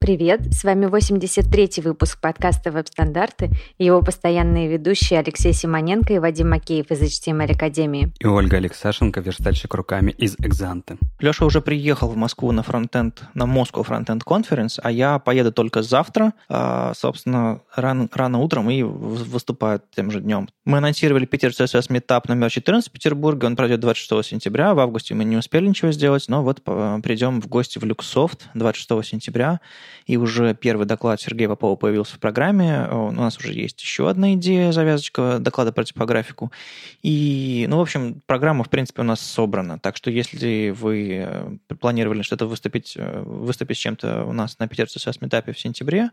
Привет, с вами 83-й выпуск подкаста «Веб-стандарты» и его постоянные ведущие Алексей Симоненко и Вадим Макеев из HTML Академии. И Ольга Алексашенко, верстальщик руками из Экзанты. Леша уже приехал в Москву на фронтенд, на Moscow Frontend Conference, а я поеду только завтра, а, собственно, рано, рано утром и выступаю тем же днем. Мы анонсировали Питер CSS Meetup номер 14 в Петербурге, он пройдет 26 сентября, в августе мы не успели ничего сделать, но вот придем в гости в Люксофт 26 сентября, и уже первый доклад Сергея Попова появился в программе. У нас уже есть еще одна идея, завязочка доклада про типографику. И, ну, в общем, программа, в принципе, у нас собрана. Так что если вы э, планировали что-то выступить, э, выступить с чем-то у нас на Питерце CSS метапе в сентябре,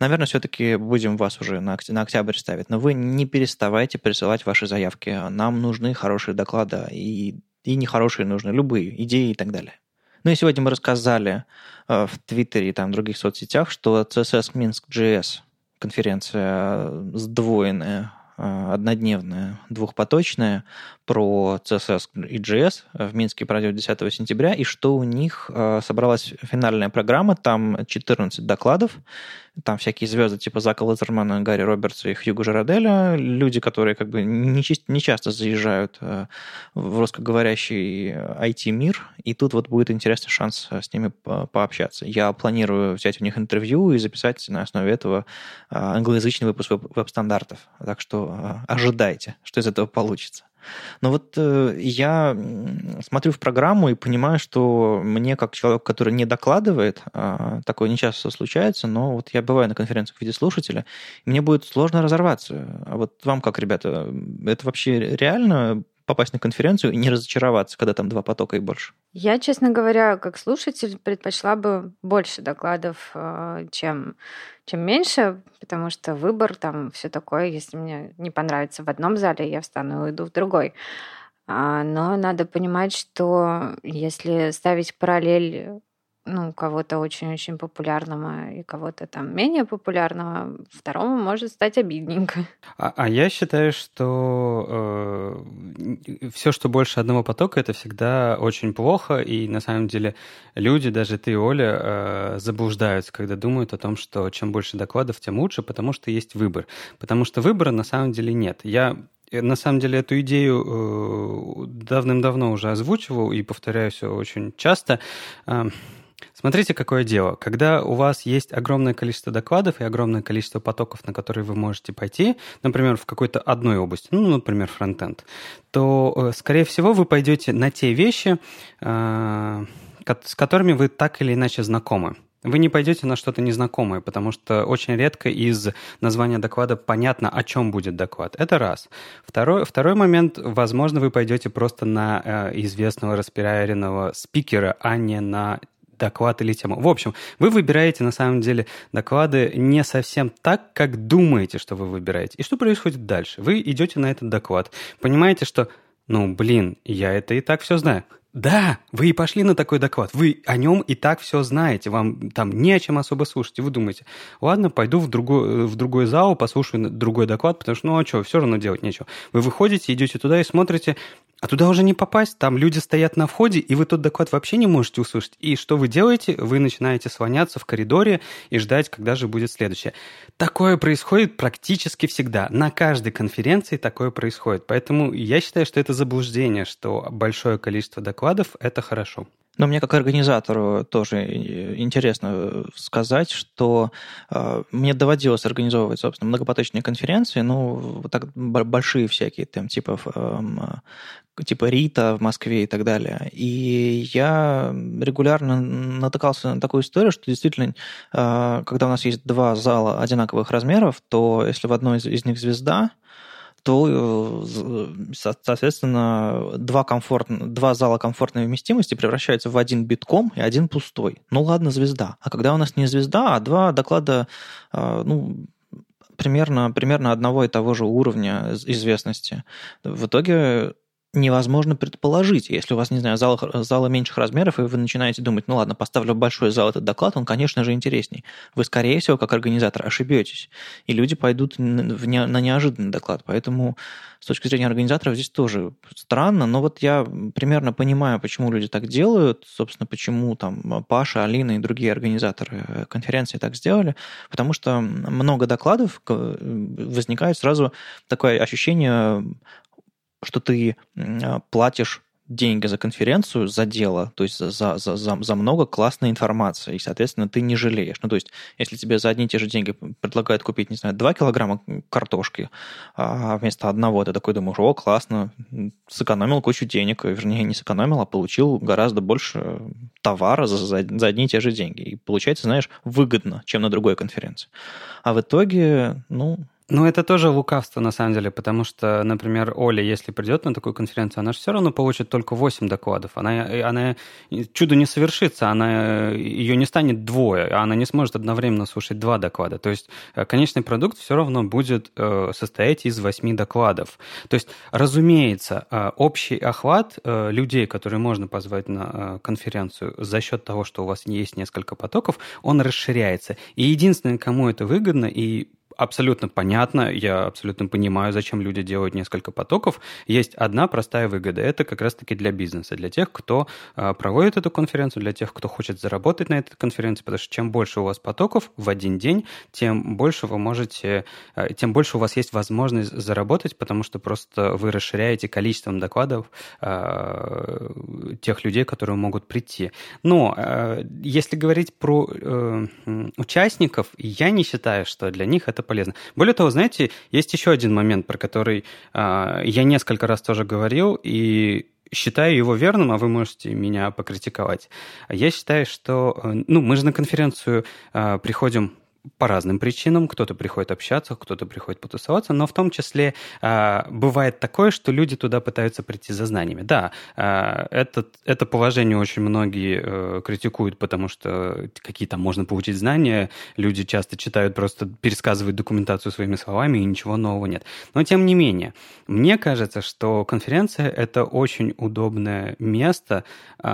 наверное, все-таки будем вас уже на, на октябрь ставить. Но вы не переставайте присылать ваши заявки. Нам нужны хорошие доклады и, и нехорошие нужны, любые идеи и так далее. Ну и сегодня мы рассказали э, в Твиттере и там других соцсетях, что CSS Minsk JS конференция сдвоенная, э, однодневная, двухпоточная про CSS и JS в Минске пройдет 10 сентября, и что у них э, собралась финальная программа, там 14 докладов, там всякие звезды типа Зака Лазермана, Гарри Робертса и Хьюго Жараделя, люди, которые как бы не, не часто заезжают э, в русскоговорящий IT-мир, и тут вот будет интересный шанс э, с ними пообщаться. Я планирую взять у них интервью и записать на основе этого э, англоязычный выпуск веб-стандартов. Так что ожидайте, что из этого получится. Но вот э, я смотрю в программу и понимаю, что мне, как человек, который не докладывает, э, такое нечасто случается, но вот я бываю на конференциях в виде слушателя, мне будет сложно разорваться. А вот вам как, ребята, это вообще реально попасть на конференцию и не разочароваться, когда там два потока и больше? Я, честно говоря, как слушатель предпочла бы больше докладов, э, чем, чем меньше, потому что выбор там все такое, если мне не понравится в одном зале, я встану и уйду в другой. А, но надо понимать, что если ставить параллель ну, кого-то очень-очень популярного и кого-то там менее популярного, второму может стать обидненько. А, а я считаю, что э, все, что больше одного потока, это всегда очень плохо, и на самом деле люди, даже ты, Оля, э, заблуждаются, когда думают о том, что чем больше докладов, тем лучше, потому что есть выбор. Потому что выбора на самом деле нет. Я э, на самом деле эту идею э, давным-давно уже озвучивал и повторяюсь очень часто. Смотрите, какое дело. Когда у вас есть огромное количество докладов и огромное количество потоков, на которые вы можете пойти, например, в какой-то одной области, ну, например, фронтенд, то, э, скорее всего, вы пойдете на те вещи, э, с которыми вы так или иначе знакомы. Вы не пойдете на что-то незнакомое, потому что очень редко из названия доклада понятно, о чем будет доклад. Это раз. Второй, второй момент, возможно, вы пойдете просто на э, известного распиаренного спикера, а не на доклад или тему. В общем, вы выбираете на самом деле доклады не совсем так, как думаете, что вы выбираете. И что происходит дальше? Вы идете на этот доклад, понимаете, что, ну, блин, я это и так все знаю. Да, вы и пошли на такой доклад. Вы о нем и так все знаете. Вам там не о чем особо слушать. И вы думаете, ладно, пойду в другой, в другой зал, послушаю другой доклад, потому что, ну а что, все равно делать нечего. Вы выходите, идете туда и смотрите, а туда уже не попасть, там люди стоят на входе, и вы тот доклад вообще не можете услышать. И что вы делаете? Вы начинаете слоняться в коридоре и ждать, когда же будет следующее. Такое происходит практически всегда. На каждой конференции такое происходит. Поэтому я считаю, что это заблуждение, что большое количество докладов – это хорошо. Но мне как организатору тоже интересно сказать, что э, мне доводилось организовывать, собственно, многопоточные конференции, ну, вот так большие всякие, там, типа, э, типа Рита в Москве и так далее. И я регулярно натыкался на такую историю, что действительно, э, когда у нас есть два зала одинаковых размеров, то если в одной из, из них звезда, то, э, соответственно, два, комфорт, два зала комфортной вместимости превращаются в один битком и один пустой. Ну ладно, звезда. А когда у нас не звезда, а два доклада, э, ну, примерно, примерно одного и того же уровня известности, в итоге невозможно предположить. Если у вас, не знаю, зал, зала меньших размеров, и вы начинаете думать, ну ладно, поставлю большой зал этот доклад, он, конечно же, интересней. Вы, скорее всего, как организатор, ошибетесь, и люди пойдут на неожиданный доклад. Поэтому с точки зрения организаторов здесь тоже странно, но вот я примерно понимаю, почему люди так делают, собственно, почему там Паша, Алина и другие организаторы конференции так сделали, потому что много докладов возникает сразу такое ощущение что ты а, платишь деньги за конференцию, за дело, то есть за, за, за, за много классной информации, и, соответственно, ты не жалеешь. Ну, то есть, если тебе за одни и те же деньги предлагают купить, не знаю, 2 килограмма картошки, а вместо одного ты такой думаешь, о, классно, сэкономил кучу денег, вернее, не сэкономил, а получил гораздо больше товара за, за, за одни и те же деньги. И получается, знаешь, выгодно, чем на другой конференции. А в итоге, ну, ну, это тоже лукавство, на самом деле, потому что, например, Оля, если придет на такую конференцию, она же все равно получит только 8 докладов. Она, она чудо не совершится, она, ее не станет двое, она не сможет одновременно слушать два доклада. То есть э, конечный продукт все равно будет э, состоять из 8 докладов. То есть, разумеется, э, общий охват людей, которые можно позвать на конференцию за счет того, что у вас есть несколько потоков, он расширяется. И единственное, кому это выгодно, и абсолютно понятно, я абсолютно понимаю, зачем люди делают несколько потоков. Есть одна простая выгода. Это как раз-таки для бизнеса, для тех, кто а, проводит эту конференцию, для тех, кто хочет заработать на этой конференции, потому что чем больше у вас потоков в один день, тем больше вы можете, а, тем больше у вас есть возможность заработать, потому что просто вы расширяете количеством докладов э, тех людей, которые могут прийти. Но если говорить про э, участников, я не считаю, что для них это полезно. Более того, знаете, есть еще один момент, про который э, я несколько раз тоже говорил, и считаю его верным, а вы можете меня покритиковать. Я считаю, что, э, ну, мы же на конференцию э, приходим по разным причинам. Кто-то приходит общаться, кто-то приходит потусоваться, но в том числе э, бывает такое, что люди туда пытаются прийти за знаниями. Да, э, это, это положение очень многие э, критикуют, потому что какие там можно получить знания. Люди часто читают, просто пересказывают документацию своими словами, и ничего нового нет. Но тем не менее, мне кажется, что конференция – это очень удобное место, э,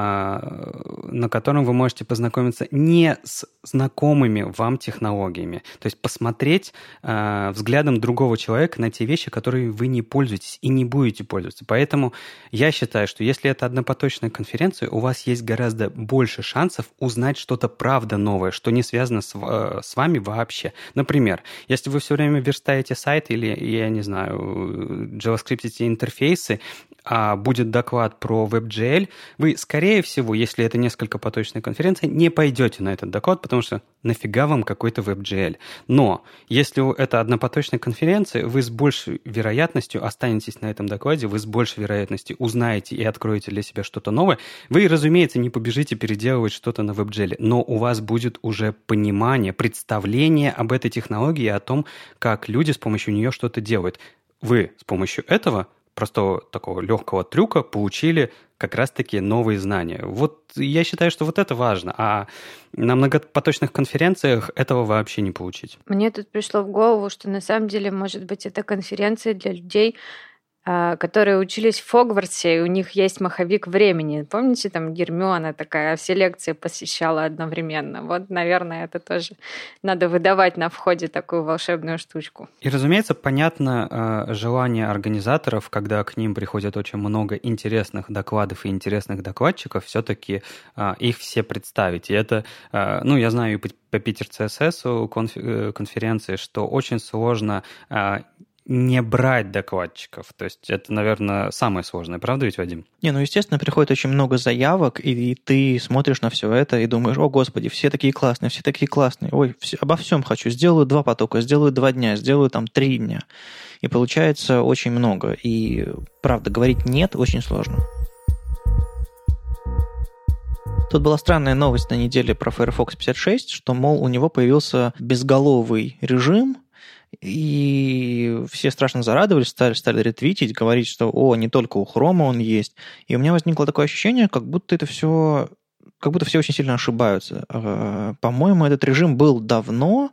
на котором вы можете познакомиться не с знакомыми вам технологиями, технологиями. То есть посмотреть э, взглядом другого человека на те вещи, которые вы не пользуетесь и не будете пользоваться. Поэтому я считаю, что если это однопоточная конференция, у вас есть гораздо больше шансов узнать что-то правда новое, что не связано с, э, с вами вообще. Например, если вы все время верстаете сайт или, я не знаю, JavaScript интерфейсы, а будет доклад про WebGL, вы, скорее всего, если это несколько поточная конференция, не пойдете на этот доклад, потому что нафига вам какой-то WebGL. Но если это однопоточная конференция, вы с большей вероятностью останетесь на этом докладе, вы с большей вероятностью узнаете и откроете для себя что-то новое. Вы, разумеется, не побежите переделывать что-то на WebGL, но у вас будет уже понимание, представление об этой технологии и о том, как люди с помощью нее что-то делают. Вы с помощью этого простого такого легкого трюка получили как раз-таки новые знания. Вот я считаю, что вот это важно, а на многопоточных конференциях этого вообще не получить. Мне тут пришло в голову, что на самом деле, может быть, это конференция для людей, которые учились в Хогвартсе, и у них есть маховик времени. Помните, там Гермиона такая все лекции посещала одновременно. Вот, наверное, это тоже надо выдавать на входе такую волшебную штучку. И, разумеется, понятно а, желание организаторов, когда к ним приходят очень много интересных докладов и интересных докладчиков, все-таки а, их все представить. И это, ну, я знаю по Питер ЦСС э, конференции, что очень сложно не брать докладчиков. То есть это, наверное, самое сложное, правда ведь, Вадим? Не, ну, естественно, приходит очень много заявок, и, ты смотришь на все это и думаешь, о, господи, все такие классные, все такие классные, ой, все, обо всем хочу, сделаю два потока, сделаю два дня, сделаю там три дня. И получается очень много. И, правда, говорить «нет» очень сложно. Тут была странная новость на неделе про Firefox 56, что, мол, у него появился безголовый режим, и все страшно зарадовались, стали, стали ретвитить, говорить, что, о, не только у Хрома он есть. И у меня возникло такое ощущение, как будто это все как будто все очень сильно ошибаются. Э, по-моему, этот режим был давно,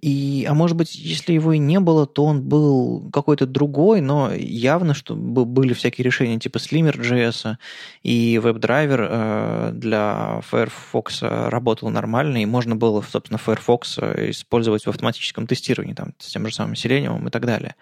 и, а может быть, если его и не было, то он был какой-то другой, но явно, что были всякие решения типа Slimmer.js, и WebDriver э, для Firefox работал нормально, и можно было, собственно, Firefox использовать в автоматическом тестировании, там, с тем же самым Selenium и так далее.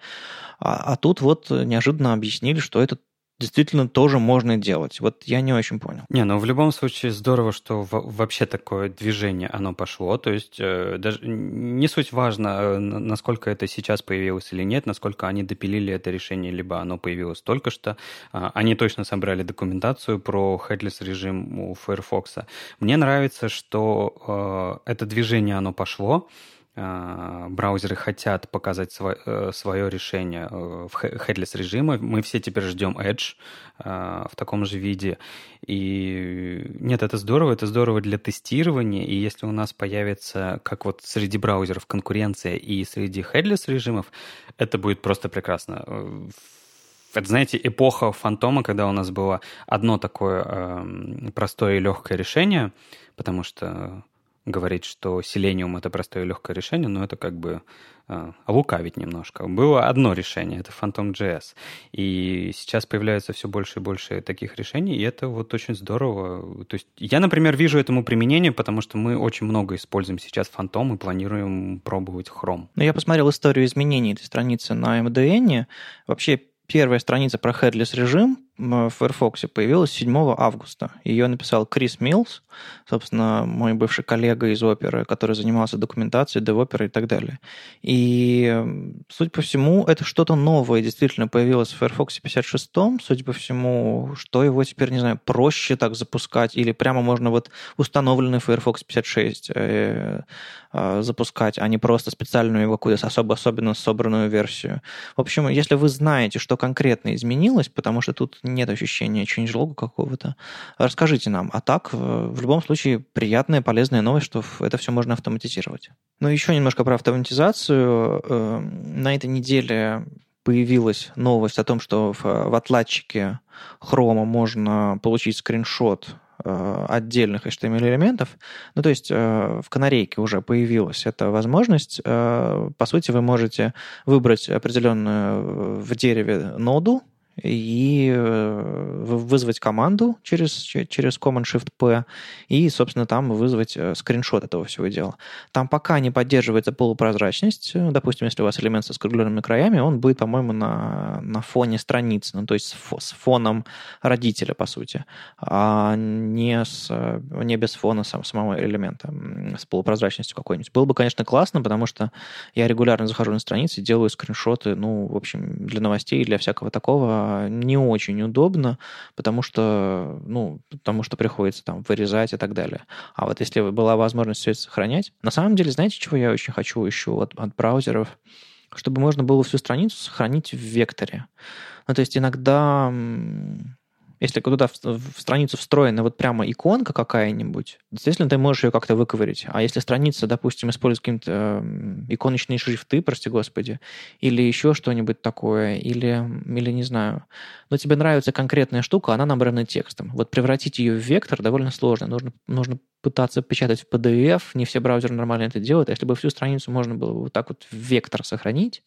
А, а тут вот неожиданно объяснили, что это действительно тоже можно делать. Вот я не очень понял. Не, ну в любом случае здорово, что вообще такое движение оно пошло. То есть э, даже не суть важно, э, насколько это сейчас появилось или нет, насколько они допилили это решение, либо оно появилось только что. Э, они точно собрали документацию про headless режим у Firefox. Мне нравится, что э, это движение оно пошло. А, браузеры хотят показать свое, э, свое решение э, в headless режиме. Мы все теперь ждем Edge в таком же виде. И нет, это здорово, это здорово для тестирования. И если у нас появится, как вот среди браузеров конкуренция и среди headless режимов, это будет просто прекрасно. Э, это, знаете, эпоха фантома, когда у нас было одно такое э, простое и легкое решение, потому что говорить, что Selenium — это простое и легкое решение, но это как бы э, лукавить немножко. Было одно решение — это Phantom.js. И сейчас появляется все больше и больше таких решений, и это вот очень здорово. То есть я, например, вижу этому применение, потому что мы очень много используем сейчас Phantom и планируем пробовать Chrome. Ну, я посмотрел историю изменений этой страницы на MDN. Вообще первая страница про headless режим в Firefox появилась 7 августа. Ее написал Крис Милс, собственно, мой бывший коллега из оперы, который занимался документацией, девоперой и так далее. И, судя по всему, это что-то новое действительно появилось в Firefox 56. Судя по всему, что его теперь, не знаю, проще так запускать, или прямо можно вот установленный Firefox 56 э, э, запускать, а не просто специальную его какую-то особо особенно собранную версию. В общем, если вы знаете, что конкретно изменилось, потому что тут нет ощущения changelog какого-то, расскажите нам. А так, э, в любом случае, приятная, полезная новость, что это все можно автоматизировать. Ну, еще немножко про автоматизацию. Э, на этой неделе появилась новость о том, что в, отладчике Chrome можно получить скриншот э, отдельных HTML-элементов. Ну, то есть в канарейке уже появилась эта возможность. По сути, вы можете выбрать определенную в дереве ноду, и э, вызвать команду через, через Command-Shift-P и, собственно, там вызвать э, скриншот этого всего дела. Там пока не поддерживается полупрозрачность. Допустим, если у вас элемент со скругленными краями, он будет, по-моему, на, на фоне страницы, ну, то есть с фоном родителя, по сути, а не, с, не без фона сам, самого элемента, с полупрозрачностью какой-нибудь. Было бы, конечно, классно, потому что я регулярно захожу на страницы, делаю скриншоты, ну, в общем, для новостей, для всякого такого, не очень удобно, потому что, ну, потому что приходится там вырезать и так далее. А вот если была возможность все это сохранять, на самом деле, знаете, чего я очень хочу еще от, от браузеров? Чтобы можно было всю страницу сохранить в векторе. Ну, то есть иногда если туда в, в страницу встроена вот прямо иконка какая-нибудь, естественно, ты можешь ее как-то выковырить. А если страница, допустим, использует какие-то э, иконочные шрифты, прости господи, или еще что-нибудь такое, или, или не знаю, но тебе нравится конкретная штука, она набрана текстом. Вот превратить ее в вектор довольно сложно. Нужно, нужно пытаться печатать в PDF, не все браузеры нормально это делают. А если бы всю страницу можно было вот так вот в вектор сохранить,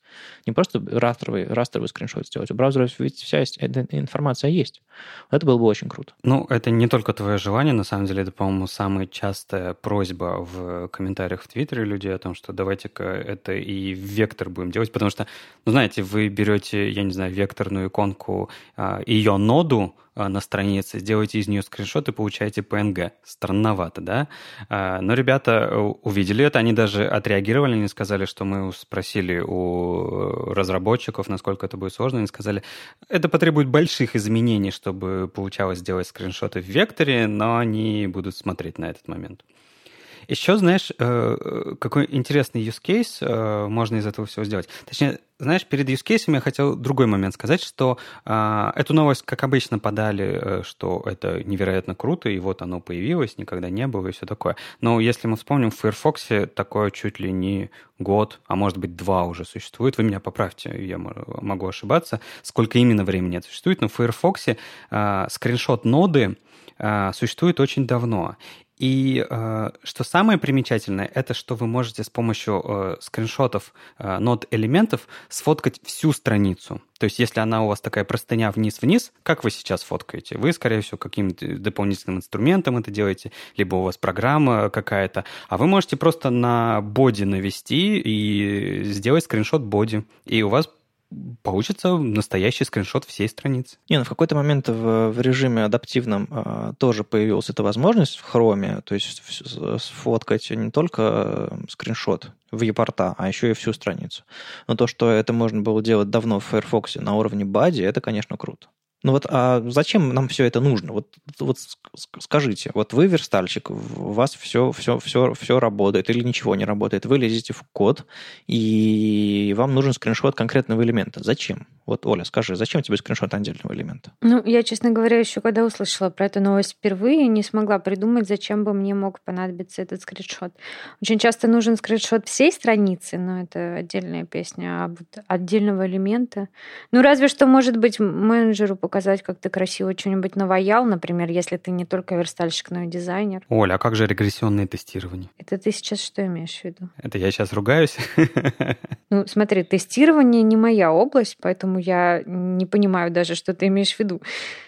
не просто растровый, растровый скриншот сделать, у браузера ведь вся эта информация есть. Это было бы очень круто. Ну, это не только твое желание, на самом деле, это, по-моему, самая частая просьба в комментариях в Твиттере людей о том, что давайте-ка это и вектор будем делать, потому что, ну, знаете, вы берете, я не знаю, векторную иконку, а, ее ноду, на странице, сделаете из нее скриншот и получаете PNG. Странновато, да? А, но ребята э, увидели это, они даже отреагировали, они сказали, что мы спросили у разработчиков, насколько это будет сложно, они сказали, это потребует больших изменений, чтобы получалось сделать скриншоты в векторе, но они будут смотреть на этот момент. Еще, знаешь, э, э, какой интересный use case э, можно из этого всего сделать. Точнее, знаешь, перед use case я хотел другой момент сказать, что эту новость, как обычно, подали, что это невероятно круто, и вот оно появилось, никогда не было и все такое. Но если мы вспомним, в Firefox такое чуть ли не год, а может быть два уже существует. Вы меня поправьте, я могу ошибаться, сколько именно времени это существует. Но в Firefox скриншот ноды существует очень давно. И э, что самое примечательное, это что вы можете с помощью э, скриншотов э, нод элементов сфоткать всю страницу. То есть, если она у вас такая простыня вниз-вниз, как вы сейчас фоткаете? Вы, скорее всего, каким-то дополнительным инструментом это делаете, либо у вас программа какая-то, а вы можете просто на боди навести и сделать скриншот боди, и у вас получится настоящий скриншот всей страницы. Не, ну в какой-то момент в, в режиме адаптивном э, тоже появилась эта возможность в Chrome, то есть сфоткать не только э, скриншот в e-порта, а еще и всю страницу. Но то, что это можно было делать давно в Firefox на уровне бади, это, конечно, круто. Ну вот а зачем нам все это нужно? Вот, вот скажите, вот вы верстальщик, у вас все, все, все, все работает или ничего не работает, вы лезете в код, и вам нужен скриншот конкретного элемента. Зачем? Вот, Оля, скажи, зачем тебе скриншот отдельного элемента? Ну, я, честно говоря, еще когда услышала про эту новость впервые, не смогла придумать, зачем бы мне мог понадобиться этот скриншот. Очень часто нужен скриншот всей страницы, но это отдельная песня, а вот отдельного элемента. Ну, разве что, может быть, менеджеру показать, как ты красиво что-нибудь наваял, например, если ты не только верстальщик, но и дизайнер. Оля, а как же регрессионное тестирование? Это ты сейчас что имеешь в виду? Это я сейчас ругаюсь? Ну, смотри, тестирование не моя область, поэтому я не понимаю даже, что ты имеешь в виду.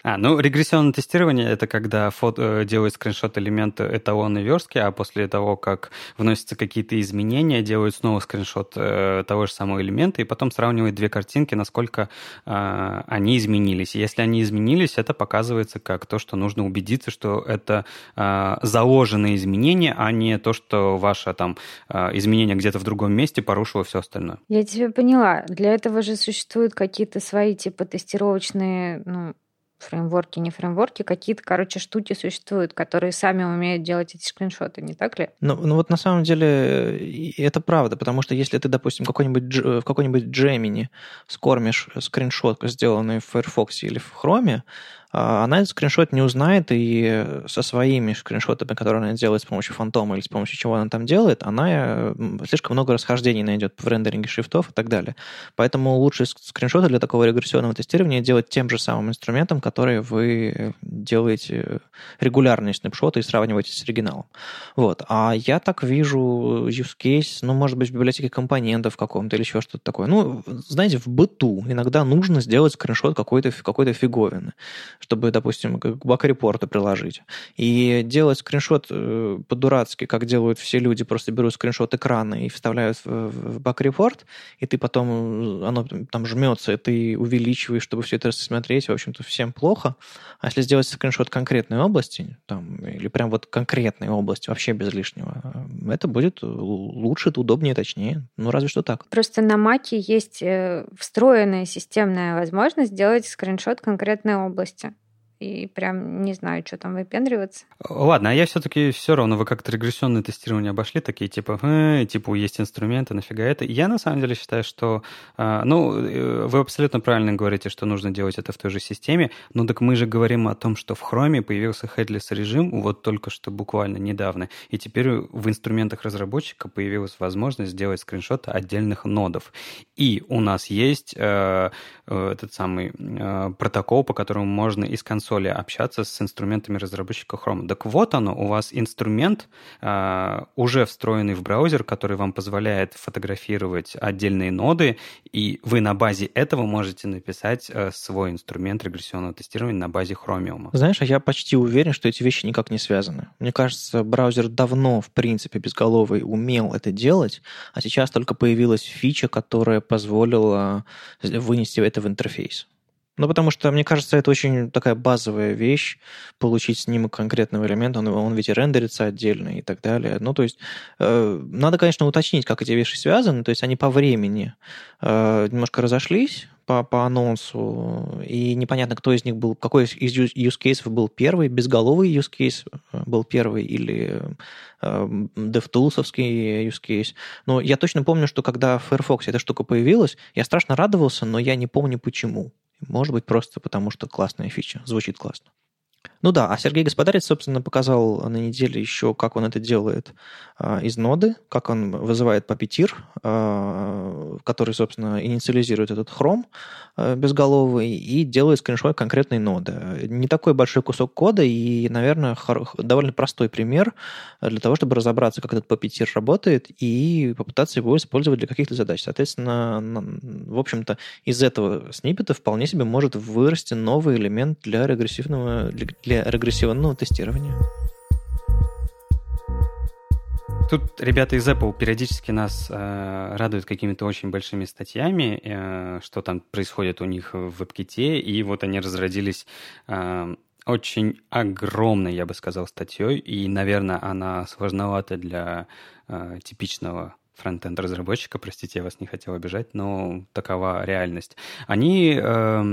А, ну, регрессионное тестирование — это когда фото, э, делают скриншот элемента эталонной верстки, а после того, как вносятся какие-то изменения, делают снова скриншот э, того же самого элемента, и потом сравнивают две картинки, насколько э, они изменились. Если они изменились, это показывается как то, что нужно убедиться, что это э, заложенные изменения, а не то, что ваше там э, изменение где-то в другом месте порушило все остальное. Я тебя поняла. Для этого же существуют какие-то свои типа тестировочные ну, фреймворки, не фреймворки, какие-то, короче, штуки существуют, которые сами умеют делать эти скриншоты, не так ли? Ну, ну вот на самом деле это правда, потому что если ты, допустим, какой-нибудь, в какой-нибудь Gemini скормишь скриншот, сделанный в Firefox или в Chrome, она этот скриншот не узнает, и со своими скриншотами, которые она делает с помощью фантома или с помощью чего она там делает, она слишком много расхождений найдет в рендеринге шрифтов и так далее. Поэтому лучше скриншоты для такого регрессионного тестирования делать тем же самым инструментом, который вы делаете регулярные снапшоты и сравниваете с оригиналом. Вот. А я так вижу use case, ну, может быть, в библиотеке компонентов каком-то или еще что-то такое. Ну, знаете, в быту иногда нужно сделать скриншот какой-то какой фиговины чтобы, допустим, к бак-репорту приложить. И делать скриншот э, по-дурацки, как делают все люди, просто берут скриншот экрана и вставляют в бак-репорт, и ты потом, оно там жмется, и ты увеличиваешь, чтобы все это рассмотреть, в общем-то, всем плохо. А если сделать скриншот конкретной области, там, или прям вот конкретной области, вообще без лишнего, это будет лучше, удобнее, точнее. Ну, разве что так. Просто на Маке есть э, встроенная системная возможность сделать скриншот конкретной области и прям не знаю, что там выпендриваться. Ладно, а я все-таки все равно, вы как-то регрессионное тестирование обошли, такие типа, э, типа, есть инструменты, нафига это? Я на самом деле считаю, что, э, ну, э, вы абсолютно правильно говорите, что нужно делать это в той же системе, но так мы же говорим о том, что в Chrome появился headless режим вот только что буквально недавно, и теперь в инструментах разработчика появилась возможность сделать скриншоты отдельных нодов. И у нас есть э, э, этот самый э, протокол, по которому можно из консоли консоли общаться с инструментами разработчика Chrome. Так вот оно, у вас инструмент, э, уже встроенный в браузер, который вам позволяет фотографировать отдельные ноды, и вы на базе этого можете написать э, свой инструмент регрессионного тестирования на базе Chromium. Знаешь, а я почти уверен, что эти вещи никак не связаны. Мне кажется, браузер давно, в принципе, безголовый умел это делать, а сейчас только появилась фича, которая позволила вынести это в интерфейс. Ну, потому что, мне кажется, это очень такая базовая вещь, получить снимок конкретного элемента, он, он ведь и рендерится отдельно и так далее. Ну, то есть, э, надо, конечно, уточнить, как эти вещи связаны, то есть они по времени э, немножко разошлись по, по анонсу, и непонятно, кто из них был, какой из cases был первый, безголовый case э, был первый или э, DevTools use case. Но я точно помню, что когда Firefox эта штука появилась, я страшно радовался, но я не помню почему. Может быть, просто потому что классная фича, звучит классно. Ну да, а Сергей Господарец, собственно, показал на неделе еще, как он это делает а, из ноды, как он вызывает Puppeteer, а, который, собственно, инициализирует этот хром а, безголовый и делает скриншот конкретной ноды. Не такой большой кусок кода и, наверное, довольно простой пример для того, чтобы разобраться, как этот Puppeteer работает и попытаться его использовать для каких-то задач. Соответственно, в общем-то, из этого сниппета вполне себе может вырасти новый элемент для регрессивного, для регрессионного тестирования. Тут ребята из Apple периодически нас э, радуют какими-то очень большими статьями, э, что там происходит у них в WebKit, и вот они разродились э, очень огромной, я бы сказал, статьей, и, наверное, она сложновата для э, типичного фронтенд разработчика, простите, я вас не хотел обижать, но такова реальность. Они э,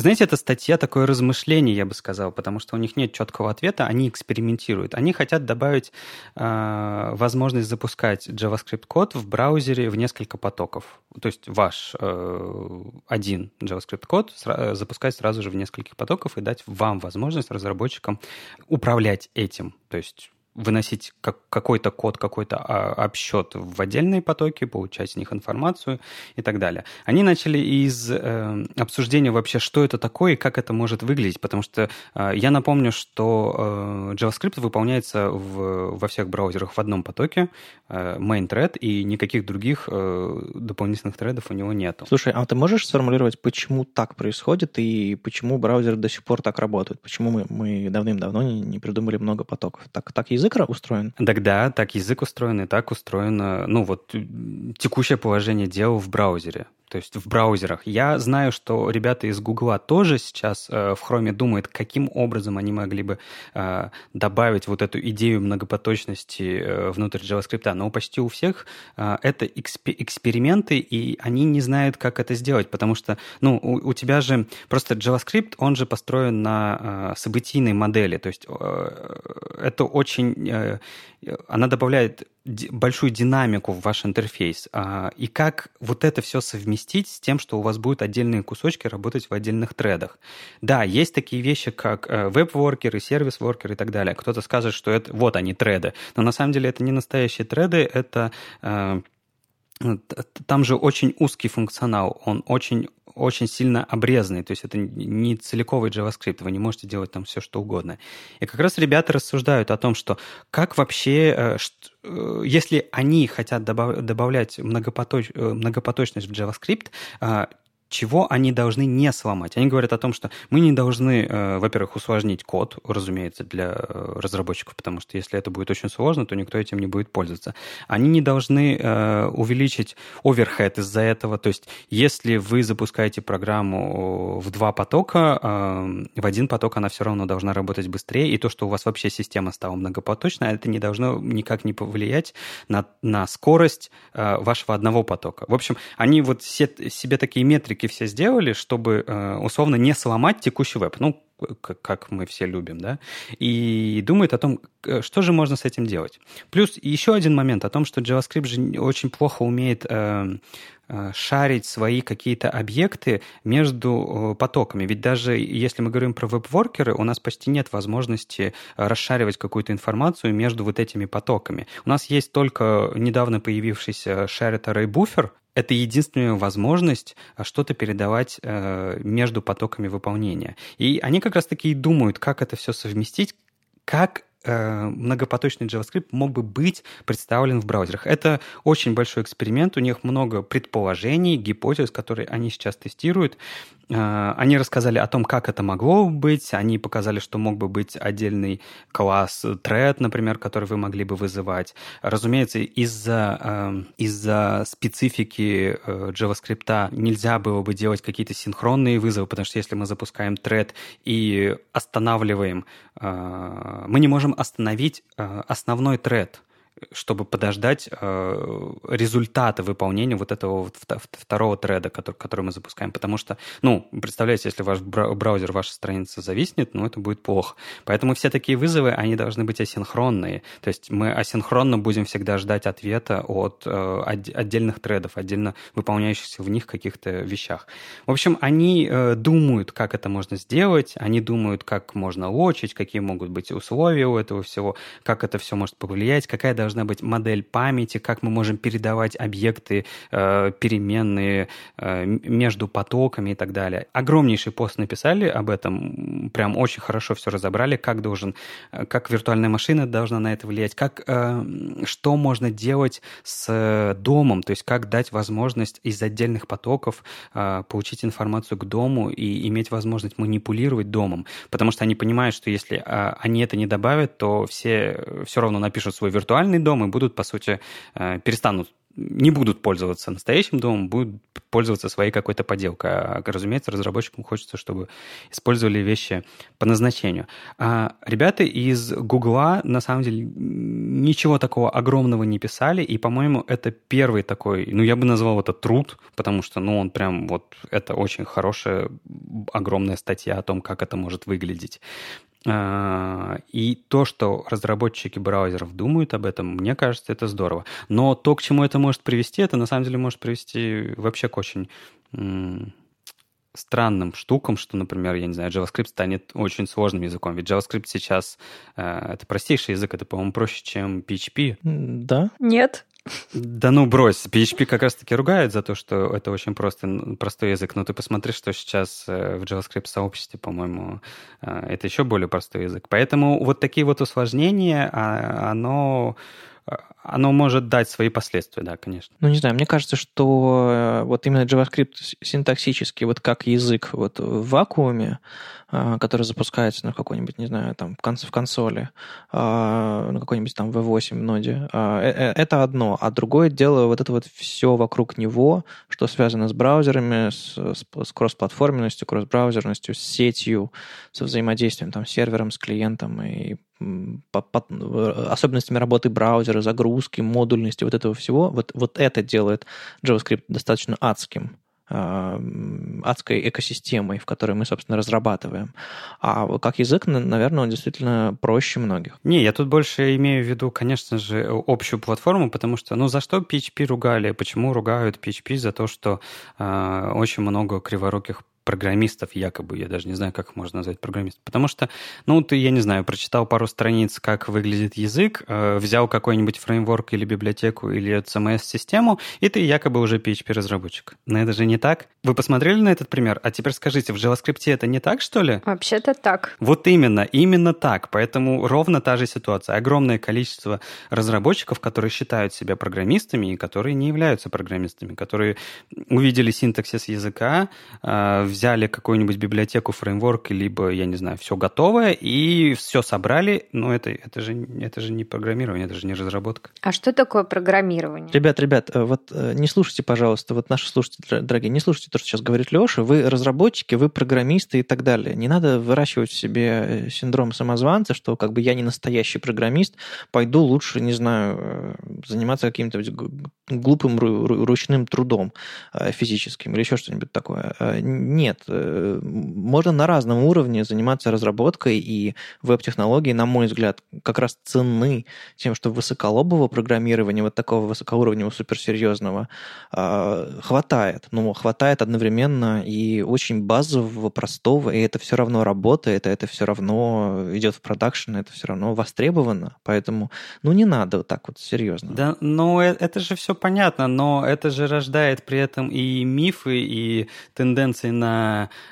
знаете, эта статья такое размышление, я бы сказал, потому что у них нет четкого ответа, они экспериментируют. Они хотят добавить э, возможность запускать JavaScript-код в браузере в несколько потоков. То есть ваш э, один JavaScript-код сра- запускать сразу же в нескольких потоков и дать вам возможность разработчикам управлять этим. То есть выносить как, какой-то код, какой-то а, обсчет в отдельные потоки, получать с них информацию и так далее. Они начали из э, обсуждения вообще, что это такое и как это может выглядеть, потому что э, я напомню, что э, JavaScript выполняется в, во всех браузерах в одном потоке, э, main thread, и никаких других э, дополнительных тредов у него нет. Слушай, а ты можешь сформулировать, почему так происходит и почему браузеры до сих пор так работают? Почему мы, мы давным-давно не, не придумали много потоков? Так, так язык язык устроен? Так да, так язык устроен, и так устроено, ну вот, текущее положение дел в браузере то есть в браузерах. Я знаю, что ребята из Гугла тоже сейчас э, в Chrome думают, каким образом они могли бы э, добавить вот эту идею многопоточности э, внутрь JavaScript, но почти у всех э, это экспе- эксперименты, и они не знают, как это сделать, потому что, ну, у, у тебя же просто JavaScript, он же построен на э, событийной модели, то есть э, это очень... Э, она добавляет большую динамику в ваш интерфейс. А, и как вот это все совместить с тем, что у вас будут отдельные кусочки работать в отдельных тредах. Да, есть такие вещи, как э, веб-воркеры, сервис-воркеры и так далее. Кто-то скажет, что это вот они, треды. Но на самом деле это не настоящие треды, это э, там же очень узкий функционал, он очень очень сильно обрезанный, то есть это не целиковый JavaScript, вы не можете делать там все, что угодно. И как раз ребята рассуждают о том, что как вообще, э, э, если они хотят добавлять многопоточ, э, многопоточность в JavaScript, чего они должны не сломать. Они говорят о том, что мы не должны, э, во-первых, усложнить код, разумеется, для э, разработчиков, потому что если это будет очень сложно, то никто этим не будет пользоваться. Они не должны э, увеличить оверхед из-за этого. То есть, если вы запускаете программу в два потока, э, в один поток она все равно должна работать быстрее, и то, что у вас вообще система стала многопоточной, это не должно никак не повлиять на, на скорость э, вашего одного потока. В общем, они вот все, себе такие метрики настройки все сделали, чтобы э, условно не сломать текущий веб. Ну, как мы все любим, да, и думает о том, что же можно с этим делать. Плюс еще один момент о том, что JavaScript же очень плохо умеет э, э, шарить свои какие-то объекты между потоками. Ведь даже если мы говорим про веб-воркеры, у нас почти нет возможности расшаривать какую-то информацию между вот этими потоками. У нас есть только недавно появившийся Shared Array Buffer, это единственная возможность а, что-то передавать э, между потоками выполнения. И они как раз-таки и думают, как это все совместить, как Э, многопоточный JavaScript мог бы быть представлен в браузерах. Это очень большой эксперимент, у них много предположений, гипотез, которые они сейчас тестируют. Э, они рассказали о том, как это могло быть, они показали, что мог бы быть отдельный класс thread, например, который вы могли бы вызывать. Разумеется, из-за э, из специфики JavaScript нельзя было бы делать какие-то синхронные вызовы, потому что если мы запускаем thread и останавливаем, мы не можем остановить э, основной тред. Чтобы подождать э, результаты выполнения вот этого вот второго треда, который, который мы запускаем. Потому что, ну, представляете, если ваш браузер, ваша страница зависнет, ну, это будет плохо. Поэтому все такие вызовы, они должны быть асинхронные. То есть мы асинхронно будем всегда ждать ответа от э, отдельных тредов, отдельно выполняющихся в них каких-то вещах. В общем, они э, думают, как это можно сделать, они думают, как можно лочить, какие могут быть условия у этого всего, как это все может повлиять, какая должна быть модель памяти, как мы можем передавать объекты, э, переменные э, между потоками и так далее. Огромнейший пост написали об этом, прям очень хорошо все разобрали, как должен, э, как виртуальная машина должна на это влиять, как, что можно делать с домом, то есть как дать возможность из отдельных потоков получить информацию к дому и иметь возможность манипулировать домом, потому что они понимают, что если э, они это не добавят, то все все равно напишут свой виртуальный дом и будут, по сути, э, перестанут не будут пользоваться настоящим домом, будут пользоваться своей какой-то поделкой. А, разумеется, разработчикам хочется, чтобы использовали вещи по назначению. А ребята из Гугла, на самом деле, ничего такого огромного не писали, и, по-моему, это первый такой, ну, я бы назвал это труд, потому что, ну, он прям вот, это очень хорошая, огромная статья о том, как это может выглядеть. А, и то, что разработчики браузеров думают об этом, мне кажется, это здорово. Но то, к чему это может привести, это на самом деле может привести вообще к очень странным штукам, что, например, я не знаю, JavaScript станет очень сложным языком. Ведь JavaScript сейчас э, это простейший язык, это, по-моему, проще, чем PHP. Да? Нет. Да ну брось, PHP как раз-таки ругают за то, что это очень просто, простой язык, но ты посмотри, что сейчас э, в JavaScript-сообществе, по-моему, э, это еще более простой язык. Поэтому вот такие вот усложнения, а, оно оно может дать свои последствия, да, конечно. Ну, не знаю, мне кажется, что э, вот именно JavaScript синтаксически, вот как язык вот в вакууме, э, который запускается на какой-нибудь, не знаю, там, в консоли, э, на какой-нибудь там V8 ноде, это одно. А другое дело вот это вот все вокруг него, что связано с браузерами, с, с, кроссплатформенностью, с сетью, со взаимодействием там, с сервером, с клиентом и по, по, особенностями работы браузера, загрузки, модульности, вот этого всего, вот, вот это делает JavaScript достаточно адским а, адской экосистемой, в которой мы, собственно, разрабатываем. А как язык, наверное, он действительно проще многих. Не, я тут больше имею в виду, конечно же, общую платформу, потому что, ну, за что PHP ругали? Почему ругают PHP за то, что э, очень много криворуких программистов, якобы, я даже не знаю, как их можно назвать программистом. Потому что, ну, ты, я не знаю, прочитал пару страниц, как выглядит язык, э, взял какой-нибудь фреймворк или библиотеку или CMS-систему, и ты якобы уже PHP-разработчик. Но это же не так. Вы посмотрели на этот пример? А теперь скажите, в JavaScript это не так, что ли? Вообще-то так. Вот именно, именно так. Поэтому ровно та же ситуация. Огромное количество разработчиков, которые считают себя программистами и которые не являются программистами, которые увидели синтаксис языка, э, взяли какую-нибудь библиотеку, фреймворк, либо, я не знаю, все готовое, и все собрали, но это, это, же, это же не программирование, это же не разработка. А что такое программирование? Ребят, ребят, э, вот э, не слушайте, пожалуйста, вот наши слушатели, дорогие, не слушайте то, что сейчас говорит Леша, вы разработчики, вы программисты и так далее. Не надо выращивать в себе э, синдром самозванца, что как бы я не настоящий программист, пойду лучше, не знаю, заниматься каким-то глупым ручным трудом физическим или еще что-нибудь такое. Нет, нет. Э, можно на разном уровне заниматься разработкой, и веб-технологии, на мой взгляд, как раз ценны тем, что высоколобового программирования, вот такого высокоуровневого, суперсерьезного, а, хватает. Ну, хватает одновременно и очень базового, простого, и это все равно работает, это все равно идет в продакшн, это все равно востребовано. Поэтому, ну, не надо вот так вот серьезно. Да, ну, э, это же все понятно, но это же рождает при этом и мифы, и тенденции на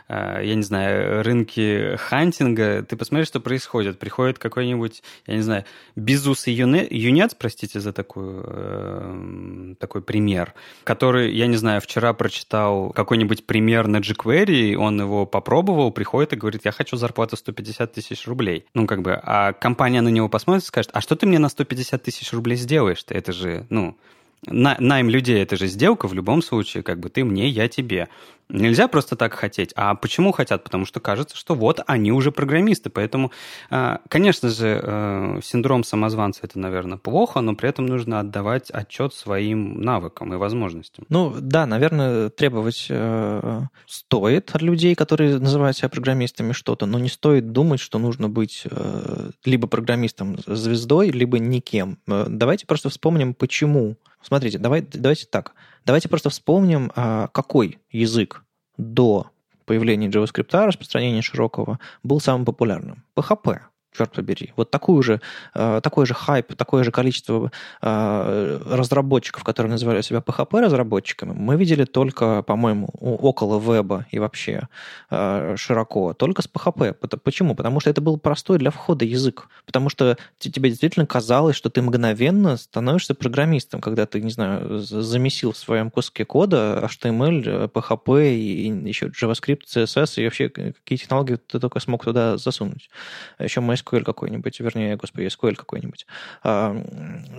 э, я не знаю, рынке хантинга, ты посмотри, что происходит. Приходит какой-нибудь, я не знаю, безусый юнец, простите за такую, э, такой пример, который, я не знаю, вчера прочитал какой-нибудь пример на jQuery, он его попробовал, приходит и говорит, я хочу зарплату 150 тысяч рублей. Ну, как бы, а компания на него посмотрит и скажет, а что ты мне на 150 тысяч рублей сделаешь-то? Это же, ну, на, найм людей это же сделка в любом случае, как бы ты мне, я тебе. Нельзя просто так хотеть. А почему хотят? Потому что кажется, что вот они уже программисты. Поэтому, а, конечно же, э, синдром самозванца это, наверное, плохо, но при этом нужно отдавать отчет своим навыкам и возможностям. Ну да, наверное, требовать э, стоит от людей, которые называют себя программистами что-то, но не стоит думать, что нужно быть э, либо программистом звездой, либо никем. Э, давайте просто вспомним, почему Смотрите, давай, давайте так. Давайте просто вспомним, а, какой язык до появления JavaScript, распространения широкого, был самым популярным. PHP черт побери. Вот такую же, э, такой же хайп, такое же количество э, разработчиков, которые называли себя PHP-разработчиками, мы видели только, по-моему, около веба и вообще э, широко, только с PHP. Почему? Потому что это был простой для входа язык. Потому что тебе действительно казалось, что ты мгновенно становишься программистом, когда ты, не знаю, замесил в своем куске кода HTML, PHP и еще JavaScript, CSS и вообще какие технологии ты только смог туда засунуть. Еще MySQL MySQL какой-нибудь, вернее, господи, SQL какой-нибудь. А,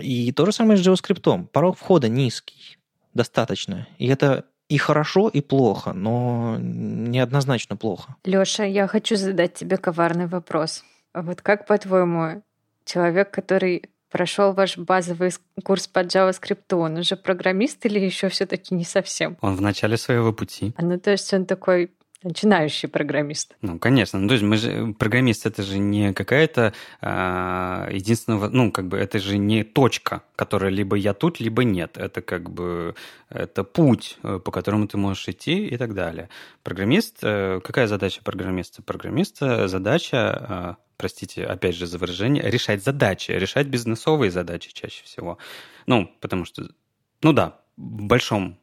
и то же самое с JavaScript. Порог входа низкий, достаточно. И это и хорошо, и плохо, но неоднозначно плохо. Леша, я хочу задать тебе коварный вопрос. А вот как, по-твоему, человек, который прошел ваш базовый курс по JavaScript, он уже программист или еще все-таки не совсем? Он в начале своего пути. А ну то есть он такой начинающий программист. Ну, конечно. Ну, то есть мы же, программист это же не какая-то а, единственного, ну, как бы это же не точка, которая либо я тут, либо нет. Это как бы, это путь, э, по которому ты можешь идти и так далее. Программист, э, какая задача программиста? Программиста задача, а, простите, опять же за выражение, решать задачи, решать бизнесовые задачи чаще всего. Ну, потому что, ну да, в большом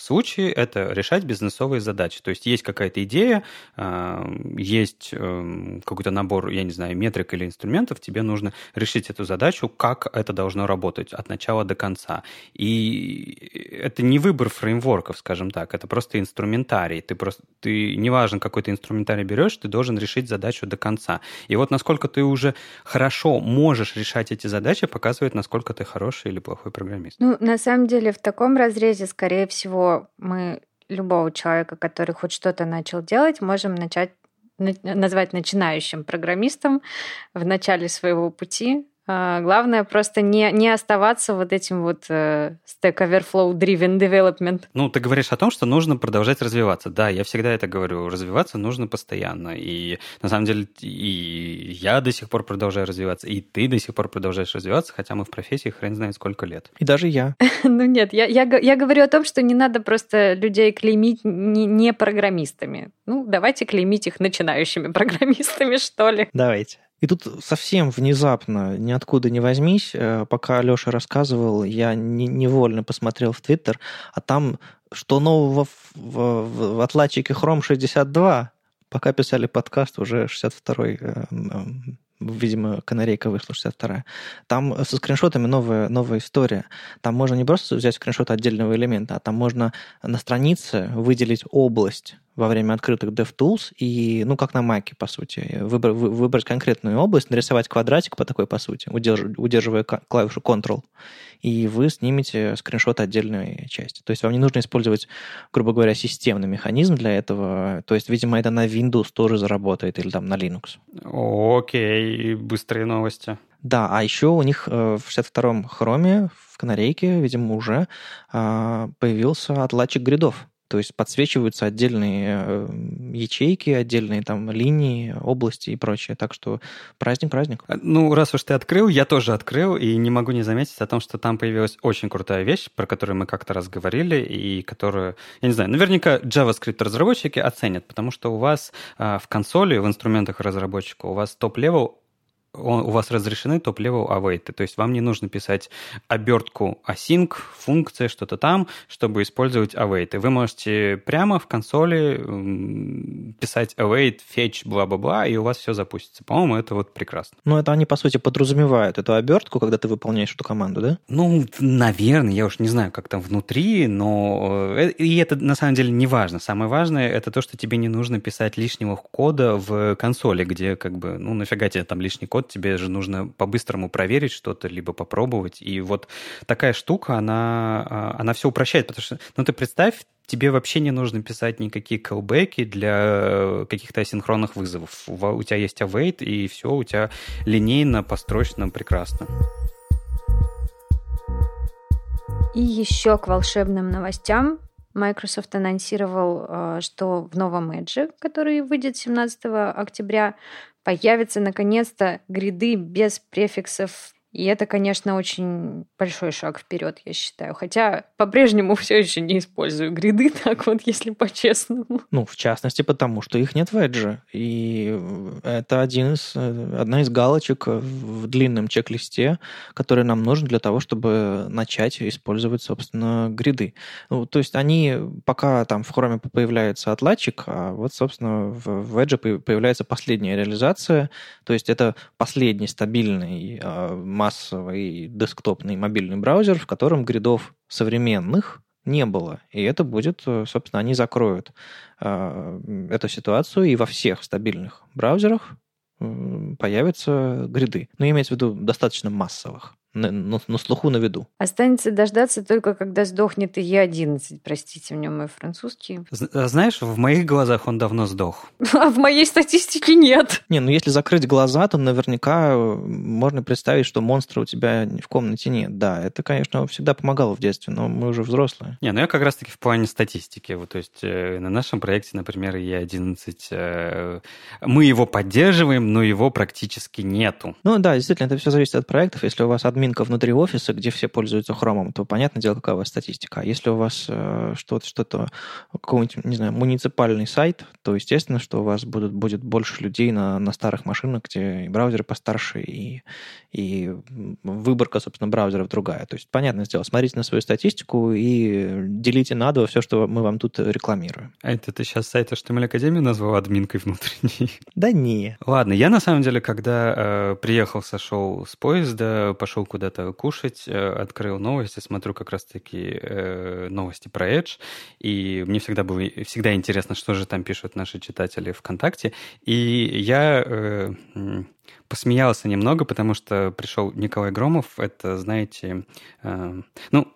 случае это решать бизнесовые задачи. То есть есть какая-то идея, а, есть эм, какой-то набор, я не знаю, метрик или инструментов, тебе нужно решить эту задачу, как это должно работать от начала до конца. И это не выбор фреймворков, скажем так, это просто инструментарий. Ты просто, ты, неважно, какой ты инструментарий берешь, ты должен решить задачу до конца. И вот насколько ты уже хорошо можешь решать эти задачи, показывает, насколько ты хороший или плохой программист. Ну, на самом деле, в таком разрезе, скорее всего, мы любого человека, который хоть что-то начал делать, можем начать назвать начинающим программистом в начале своего пути, главное просто не, не оставаться вот этим вот э, Stack Overflow Driven Development. Ну, ты говоришь о том, что нужно продолжать развиваться. Да, я всегда это говорю. Развиваться нужно постоянно. И на самом деле и я до сих пор продолжаю развиваться, и ты до сих пор продолжаешь развиваться, хотя мы в профессии хрен знает сколько лет. И даже я. ну нет, я, я, я говорю о том, что не надо просто людей клеймить не, не программистами. Ну, давайте клеймить их начинающими программистами, что ли. Давайте. И тут совсем внезапно, ниоткуда не возьмись, э, пока Алеша рассказывал, я невольно посмотрел в Твиттер, а там что нового в, в, в отладчике Chrome 62? Пока писали подкаст, уже 62-й видимо, канарейка вышла 62-я. Там со скриншотами новая, новая история. Там можно не просто взять скриншот отдельного элемента, а там можно на странице выделить область во время открытых DevTools и, ну, как на Маке, по сути, выбрать, выбрать конкретную область, нарисовать квадратик по такой, по сути, удерживая клавишу Ctrl, и вы снимете скриншот отдельной части. То есть вам не нужно использовать, грубо говоря, системный механизм для этого. То есть, видимо, это на Windows тоже заработает или там на Linux. Окей, быстрые новости. Да, а еще у них э, в 62-м хроме, в канарейке, видимо, уже а, появился отладчик гридов. То есть подсвечиваются отдельные э, ячейки, отдельные там линии, области и прочее. Так что праздник-праздник. А, ну, раз уж ты открыл, я тоже открыл, и не могу не заметить о том, что там появилась очень крутая вещь, про которую мы как-то раз говорили, и которую, я не знаю, наверняка JavaScript-разработчики оценят, потому что у вас а, в консоли, в инструментах разработчика, у вас top-level он, у вас разрешены топ-level await, то есть вам не нужно писать обертку async, функция, что-то там, чтобы использовать await. Вы можете прямо в консоли писать await, fetch, бла-бла-бла, и у вас все запустится. По-моему, это вот прекрасно. Ну, это они, по сути, подразумевают эту обертку, когда ты выполняешь эту команду, да? Ну, наверное, я уж не знаю, как там внутри, но э, и это на самом деле не важно. Самое важное это то, что тебе не нужно писать лишнего кода в консоли, где как бы, ну, нафига тебе там лишний код, вот тебе же нужно по-быстрому проверить что-то, либо попробовать. И вот такая штука, она, а, она все упрощает, потому что, ну, ты представь, тебе вообще не нужно писать никакие колбеки для каких-то асинхронных вызовов. У тебя есть await, и все, у тебя линейно, построчно, прекрасно. И еще к волшебным новостям. Microsoft анонсировал, э, что в новом Edge, который выйдет 17 октября, появятся наконец-то гриды без префиксов и это, конечно, очень большой шаг вперед, я считаю. Хотя по-прежнему все еще не использую гриды, так вот, если по-честному. Ну, в частности, потому что их нет в Edge. И это один из, одна из галочек в длинном чек-листе, который нам нужен для того, чтобы начать использовать, собственно, гриды. Ну, то есть они, пока там в Chrome появляется отладчик, а вот, собственно, в Edge появляется последняя реализация, то есть это последний стабильный а, массовый десктопный мобильный браузер, в котором гридов современных не было. И это будет, э, собственно, они закроют э, эту ситуацию, и во всех стабильных браузерах появятся гриды. Но имеется в виду достаточно массовых на, на, на слуху, на виду. Останется дождаться только, когда сдохнет и Е11. Простите мне мой французский. А знаешь, в моих глазах он давно сдох. А в моей статистике нет. Не, ну если закрыть глаза, то наверняка э, можно представить, что монстра у тебя в комнате нет. Да, это, конечно, всегда помогало в детстве, но мы уже взрослые. Не, ну я как раз-таки в плане статистики. Вот, то есть э, на нашем проекте, например, Е11, э, мы его поддерживаем, но его практически нету. Ну да, действительно, это все зависит от проектов. Если у вас админ админка внутри офиса, где все пользуются хромом, то понятное дело, какая у вас статистика. А если у вас э, что-то, что-то, какой-нибудь, не знаю, муниципальный сайт, то естественно, что у вас будут, будет больше людей на, на старых машинах, где и браузеры постарше, и, и выборка, собственно, браузеров другая. То есть, понятное дело, смотрите на свою статистику и делите на два все, что мы вам тут рекламируем. А это ты сейчас сайт HTML Академии назвал админкой внутренней? Да не. Ладно, я на самом деле, когда э, приехал, сошел с поезда, пошел куда-то кушать, э, открыл новости, смотрю как раз-таки э, новости про Edge, и мне всегда было всегда интересно, что же там пишут наши читатели ВКонтакте, и я э, посмеялся немного, потому что пришел Николай Громов, это, знаете, ну,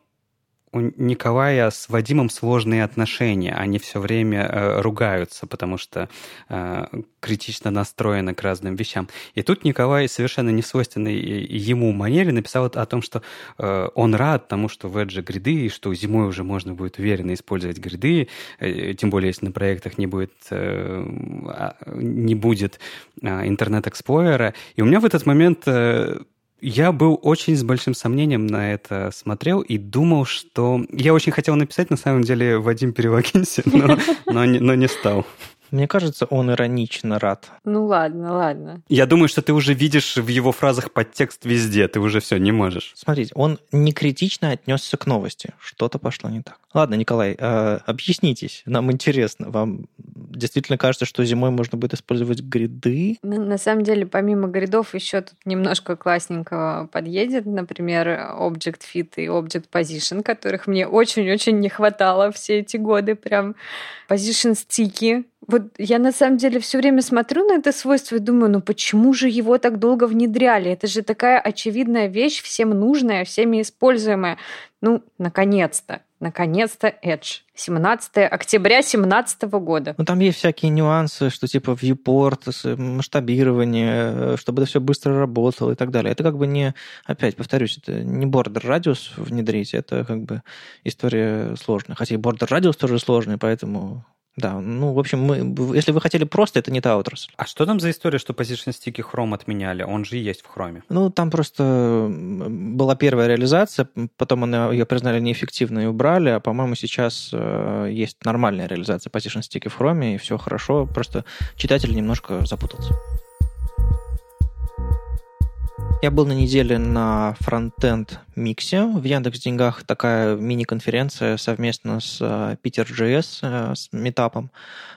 у Николая с Вадимом сложные отношения. Они все время э, ругаются, потому что э, критично настроены к разным вещам. И тут Николай совершенно не свойственной ему манере написал о том, что э, он рад тому, что в Edge гриды, и что зимой уже можно будет уверенно использовать гриды, э, тем более, если на проектах не будет, э, а, не будет э, интернет-эксплойера. И у меня в этот момент... Э, я был очень с большим сомнением на это смотрел и думал, что... Я очень хотел написать, на самом деле, Вадим, перелогинься, но, но, но не стал. Мне кажется, он иронично рад. Ну ладно, ладно. Я думаю, что ты уже видишь в его фразах подтекст везде, ты уже все, не можешь. Смотрите, он не критично отнесся к новости. Что-то пошло не так. Ладно, Николай, э, объяснитесь, нам интересно. Вам действительно кажется, что зимой можно будет использовать гриды? На, на самом деле, помимо гридов, еще тут немножко классненького подъедет. Например, Object Fit и Object Position, которых мне очень-очень не хватало все эти годы. Прям Position стики. Вот я на самом деле все время смотрю на это свойство и думаю, ну почему же его так долго внедряли? Это же такая очевидная вещь, всем нужная, всеми используемая. Ну, наконец-то, наконец-то Edge. 17 октября 2017 года. Ну, там есть всякие нюансы, что типа viewport, масштабирование, э, чтобы это все быстро работало и так далее. Это как бы не, опять повторюсь, это не border радиус внедрить, это как бы история сложная. Хотя и border радиус тоже сложный, поэтому да, ну, в общем, мы, если вы хотели просто, это не та отрасль. А что там за история, что Position Stick Chrome отменяли? Он же есть в Chrome. Ну, там просто была первая реализация, потом она, ее признали неэффективной и убрали, а, по-моему, сейчас э, есть нормальная реализация Position Stick в Chrome, и все хорошо, просто читатель немножко запутался. Я был на неделе на фронтенд Миксе в Яндекс Деньгах такая мини-конференция совместно с Питер.js, с метапом.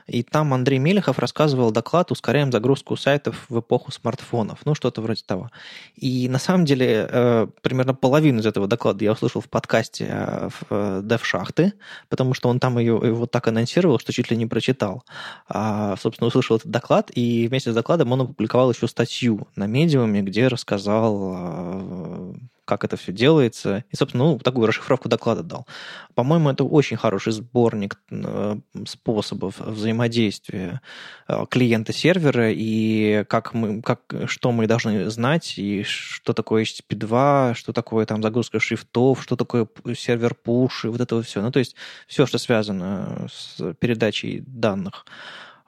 И там Андрей Мелехов рассказывал доклад «Ускоряем загрузку сайтов в эпоху смартфонов». Ну, что-то вроде того. И на самом деле примерно половину из этого доклада я услышал в подкасте в Dev Шахты, потому что он там ее, его так анонсировал, что чуть ли не прочитал. А, собственно, услышал этот доклад, и вместе с докладом он опубликовал еще статью на медиуме, где рассказал, как это все делается, и, собственно, ну, такую расшифровку доклада дал. По-моему, это очень хороший сборник э, способов взаимодействия э, клиента-сервера и как мы, как, что мы должны знать, и что такое HTTP2, что такое там загрузка шрифтов, что такое сервер-пуш, и вот это все. Ну, то есть все, что связано с передачей данных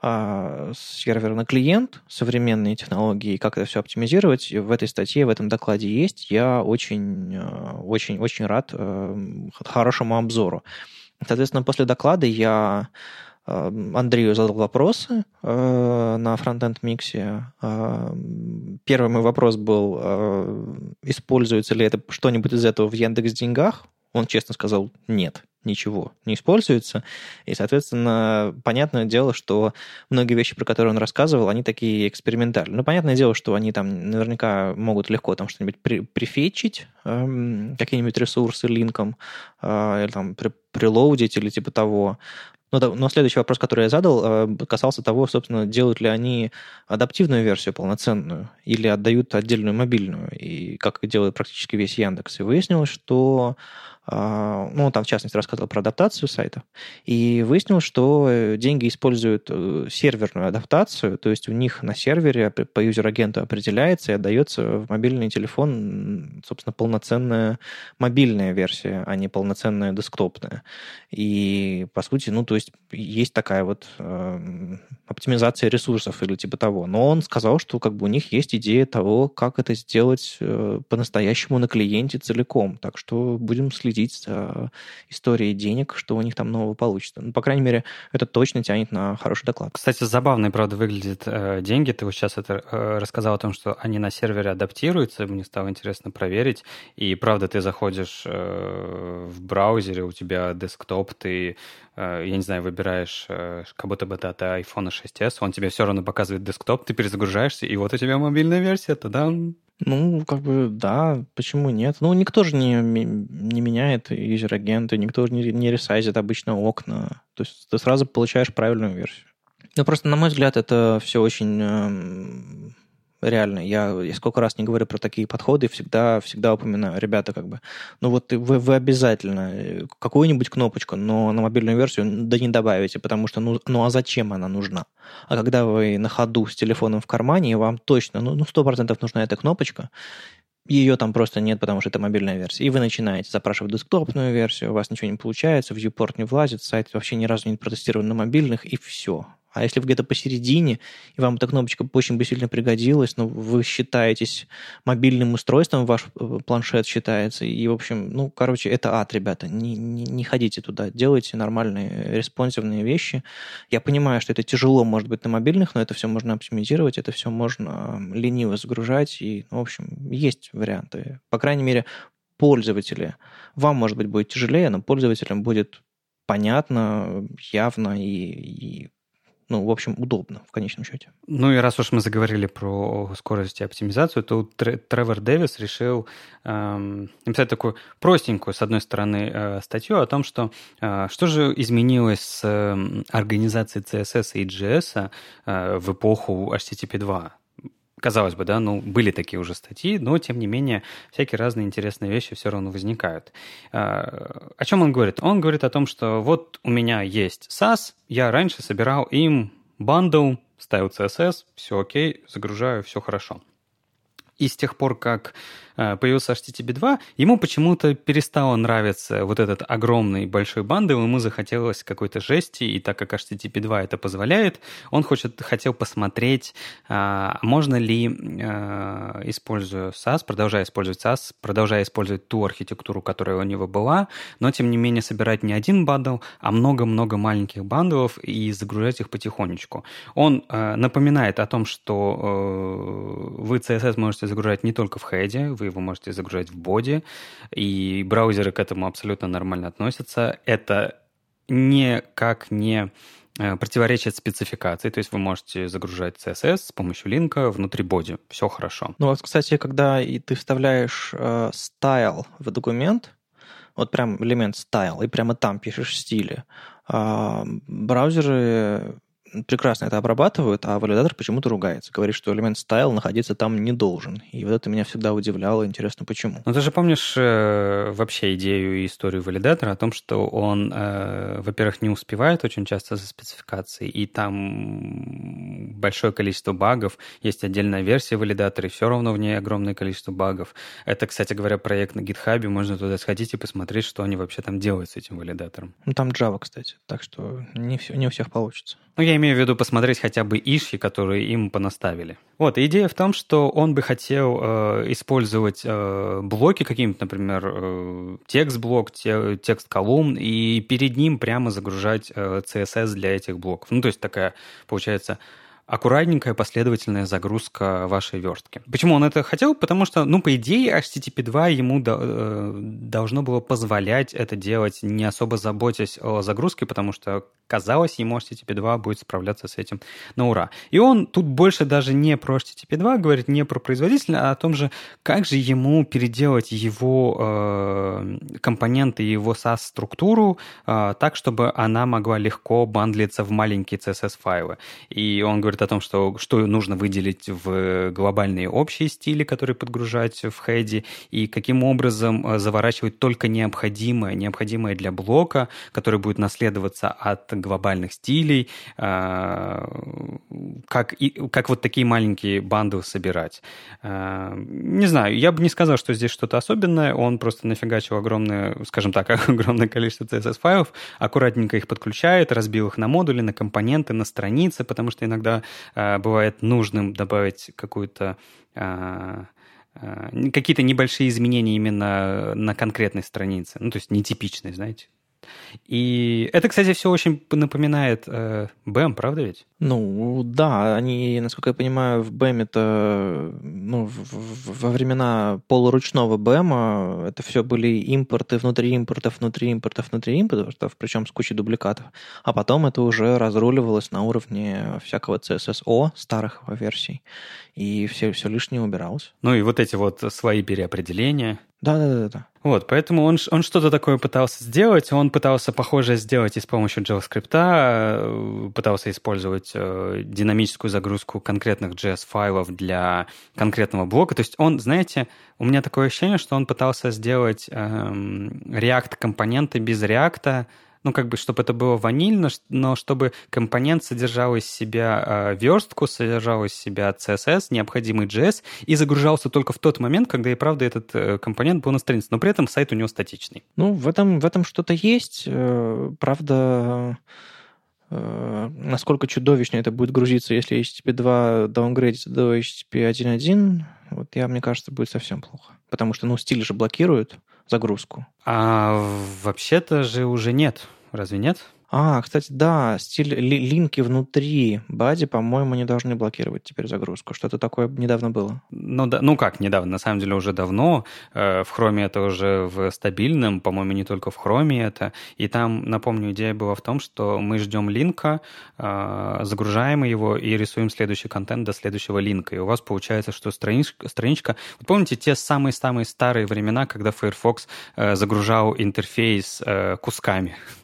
а, сервер на клиент, современные технологии, как это все оптимизировать, в этой статье, в этом докладе есть. Я очень, э, очень, очень рад э, хорошему обзору. Соответственно, после доклада я э, Андрею задал вопросы на фронтенд миксе. Первый мой вопрос был, используется ли это что-нибудь из этого в Яндекс Деньгах? Он честно сказал, нет ничего не используется. И, соответственно, понятное дело, что многие вещи, про которые он рассказывал, они такие экспериментальные. Ну, понятное дело, что они там наверняка могут легко там что-нибудь при, прифетчить, эм, какие-нибудь ресурсы линком, э, или там при, прилоудить или типа того. Но, но следующий вопрос, который я задал, э, касался того, собственно, делают ли они адаптивную версию полноценную или отдают отдельную мобильную, и как делает практически весь Яндекс. И выяснилось, что ну, он там, в частности, рассказывал про адаптацию сайта, и выяснилось, что э, деньги используют э, серверную адаптацию, то есть у них на сервере по юзер-агенту определяется и отдается в мобильный телефон, собственно, полноценная мобильная версия, а не полноценная десктопная. И, по сути, ну, то есть есть такая вот э, оптимизация ресурсов или типа того. Но он сказал, что как бы у них есть идея того, как это сделать э, по-настоящему на клиенте целиком. Так что будем следить следить за историей денег, что у них там нового получится. Ну, по крайней мере, это точно тянет на хороший доклад. Кстати, забавно, правда, выглядят э, деньги. Ты вот сейчас это э, рассказал о том, что они на сервере адаптируются. Мне стало интересно проверить. И правда, ты заходишь э, в браузере, у тебя десктоп, ты э, я не знаю, выбираешь, э, как будто бы это iPhone 6s, он тебе все равно показывает десктоп, ты перезагружаешься, и вот у тебя мобильная версия, тогда ну, как бы, да, почему нет? Ну, никто же не, не меняет юзер-агенты, никто же не, не ресайзит обычно окна. То есть ты сразу получаешь правильную версию. Ну, просто, на мой взгляд, это все очень эм, реально. Я, я сколько раз не говорю про такие подходы, всегда, всегда упоминаю. Ребята, как бы, ну вот вы, вы обязательно э, какую-нибудь кнопочку, но на мобильную версию да не добавите, потому что, ну, ну а зачем она нужна? А когда вы на ходу с телефоном в кармане, вам точно, ну, ну 100% нужна эта кнопочка, ее там просто нет, потому что это мобильная версия. И вы начинаете запрашивать десктопную версию, у вас ничего не получается, в viewport не влазит, сайт вообще ни разу не протестирован на мобильных, и все. А если вы где-то посередине, и вам эта кнопочка очень бы сильно пригодилась, но вы считаетесь мобильным устройством, ваш э, планшет считается, и, в общем, ну, короче, это ад, ребята, не, не, не ходите туда, делайте нормальные респонсивные вещи. Я понимаю, что это тяжело, может быть, на мобильных, но это все можно оптимизировать, это все можно лениво загружать, и, ну, в общем, есть варианты. По крайней мере, пользователи. Вам, может быть, будет тяжелее, но пользователям будет понятно, явно и, и ну, в общем, удобно в конечном счете. Ну и раз уж мы заговорили про скорость и оптимизацию, то Тревор Дэвис решил эм, написать такую простенькую, с одной стороны, э, статью о том, что э, что же изменилось с э, организацией CSS и JS э, в эпоху HTTP 2 казалось бы, да, ну, были такие уже статьи, но, тем не менее, всякие разные интересные вещи все равно возникают. А, о чем он говорит? Он говорит о том, что вот у меня есть Sass, я раньше собирал им bundle, ставил CSS, все окей, загружаю, все хорошо. И с тех пор, как появился HTTP 2, ему почему-то перестало нравиться вот этот огромный большой bundle, ему захотелось какой-то жести, и так как HTTP 2 это позволяет, он хочет, хотел посмотреть, а, можно ли, э, используя Sass, продолжая использовать Sass, продолжая использовать ту архитектуру, которая у него была, но тем не менее собирать не один бандл, а много-много маленьких бандлов и загружать их потихонечку. Он э, напоминает о том, что вы CSS можете загружать не только в хеде, вы его можете загружать в боди, и браузеры к этому абсолютно нормально относятся. Это никак не э, противоречит спецификации, то есть вы можете загружать CSS с помощью линка внутри боди. Все хорошо. Ну вот, кстати, когда и ты вставляешь э, style в документ, вот прям элемент style, и прямо там пишешь стили, э, браузеры прекрасно это обрабатывают, а валидатор почему-то ругается. Говорит, что элемент style находиться там не должен. И вот это меня всегда удивляло. Интересно, почему. Ну, ты же помнишь э, вообще идею и историю валидатора о том, что он, э, во-первых, не успевает очень часто за спецификацией, и там большое количество багов, есть отдельная версия валидатора, и все равно в ней огромное количество багов. Это, кстати говоря, проект на GitHub, можно туда сходить и посмотреть, что они вообще там делают с этим валидатором. Ну, там Java, кстати, так что не, все, не у всех получится. Ну, я имею в виду посмотреть хотя бы ишки, которые им понаставили. Вот, идея в том, что он бы хотел э, использовать э, блоки какие-нибудь, например, э, текст-блок, те, текст-колумн, и перед ним прямо загружать э, CSS для этих блоков. Ну, то есть такая, получается, аккуратненькая последовательная загрузка вашей верстки. Почему он это хотел? Потому что, ну, по идее, HTTP 2 ему до, э, должно было позволять это делать, не особо заботясь о загрузке, потому что казалось, ему HTTP 2 будет справляться с этим на ура. И он тут больше даже не про HTTP 2 говорит, не про производителя, а о том же, как же ему переделать его э, компоненты, его SAS-структуру э, так, чтобы она могла легко бандлиться в маленькие CSS-файлы. И он говорит о том, что, что нужно выделить в глобальные общие стили, которые подгружать в хеде, и каким образом э, заворачивать только необходимое, необходимое для блока, который будет наследоваться от глобальных стилей, а, как, как вот такие маленькие банды собирать. А, не знаю, я бы не сказал, что здесь что-то особенное, он просто нафигачил огромное, скажем так, огромное количество CSS-файлов, аккуратненько их подключает, разбил их на модули, на компоненты, на страницы, потому что иногда а, бывает нужным добавить какую-то какие-то небольшие изменения именно на конкретной странице. Ну, то есть нетипичные, знаете. И это, кстати, все очень напоминает э, правда ведь? Ну, да, они, насколько я понимаю, в BAM это, ну, в, во времена полуручного BAM это все были импорты внутри импортов, внутри импортов, внутри импортов, причем с кучей дубликатов. А потом это уже разруливалось на уровне всякого CSSO, старых версий, и все, все лишнее убиралось. Ну и вот эти вот свои переопределения. Да, да, да, да. Вот, поэтому он, он что-то такое пытался сделать. Он пытался похожее сделать и с помощью JavaScript, э, пытался использовать э, динамическую загрузку конкретных JS-файлов для конкретного блока. То есть он, знаете, у меня такое ощущение, что он пытался сделать эм, React-компоненты без React, ну, как бы, чтобы это было ванильно, но чтобы компонент содержал из себя э, верстку, содержал из себя CSS, необходимый JS, и загружался только в тот момент, когда и правда этот э, компонент был на странице. Но при этом сайт у него статичный. Ну, в этом, в этом что-то есть. Э, правда, э, насколько чудовищно это будет грузиться, если HTTP 2 даунгрейдится до HTTP 1.1, вот я, мне кажется, будет совсем плохо. Потому что, ну, стиль же блокируют загрузку. А вообще-то же уже нет. Разве нет? А, кстати, да, стиль ли, линки внутри бади, по-моему, не должны блокировать теперь загрузку. Что-то такое недавно было. Ну, да, ну как недавно? На самом деле уже давно. Э, в Chrome это уже в стабильном, по-моему, не только в Chrome это. И там, напомню, идея была в том, что мы ждем линка, э, загружаем его и рисуем следующий контент до следующего линка. И у вас получается, что страничка... страничка... Вы помните те самые-самые старые времена, когда Firefox э, загружал интерфейс кусками?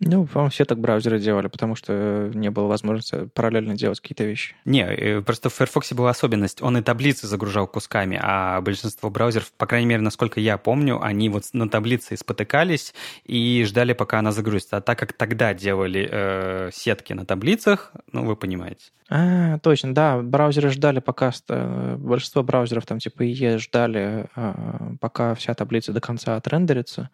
Ну, по-моему, все так браузеры делали, потому что не было возможности параллельно делать какие-то вещи. Не, э, просто в Firefox была особенность. Он и таблицы загружал кусками, а большинство браузеров, по крайней мере, насколько я помню, они вот на таблице спотыкались и ждали, пока она загрузится. А так как тогда делали э, сетки на таблицах, ну, вы понимаете. А, точно, да, браузеры ждали, пока э, большинство браузеров там типа IE ждали, а, пока вся таблица до конца отрендерится,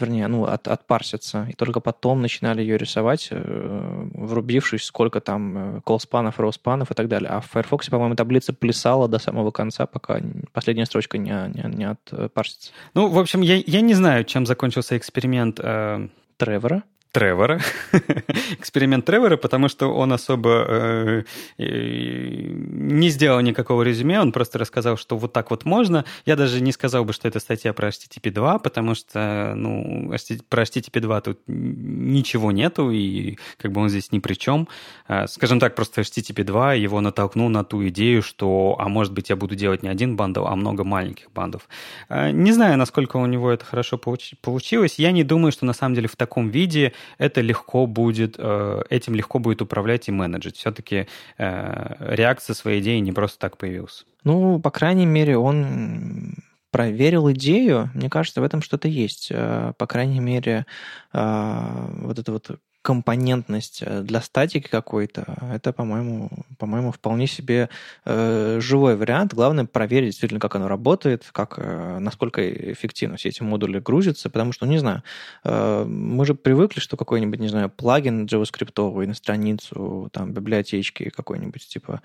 вернее, ну, от, отпарсится, и только потом начинали ее рисовать, э, врубившись, сколько там колспанов, роуспанов и так далее. А в Firefox, по-моему, таблица плясала до самого конца, пока последняя строчка не, не, не отпарсится. Ну, в общем, я, я не знаю, чем закончился эксперимент э... Тревора. Тревора. эксперимент Тревора, потому что он особо э, не сделал никакого резюме, он просто рассказал, что вот так вот можно. Я даже не сказал бы, что это статья про HTTP 2, потому что, ну, про HTTP 2 тут ничего нету, и как бы он здесь ни при чем. А, скажем так, просто HTTP 2 его натолкнул на ту идею, что, а может быть, я буду делать не один бандл, а много маленьких бандов. А, не знаю, насколько у него это хорошо получилось. Я не думаю, что на самом деле в таком виде это легко будет, э, этим легко будет управлять и менеджить. Все-таки э, реакция своей идеи не просто так появилась. Ну, по крайней мере, он проверил идею, мне кажется, в этом что-то есть. Э, по крайней мере, вот это вот компонентность э, для статики какой-то, это, по-моему, по-моему, вполне себе э, живой вариант. Главное проверить действительно, как оно работает, как, э, насколько эффективно все эти модули грузятся, потому что, не знаю, э, мы же привыкли, что какой-нибудь, не знаю, плагин JavaScript на страницу, там, библиотечки какой-нибудь, типа,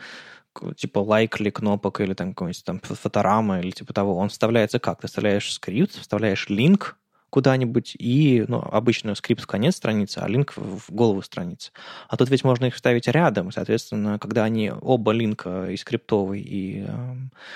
типа лайкли кнопок или там какой-нибудь там фоторама или типа того, он вставляется как? Ты вставляешь скрипт, вставляешь линк, куда-нибудь, и ну, обычно скрипт в конец страницы, а линк в голову страницы. А тут ведь можно их ставить рядом, соответственно, когда они оба линка и скриптовый, и э,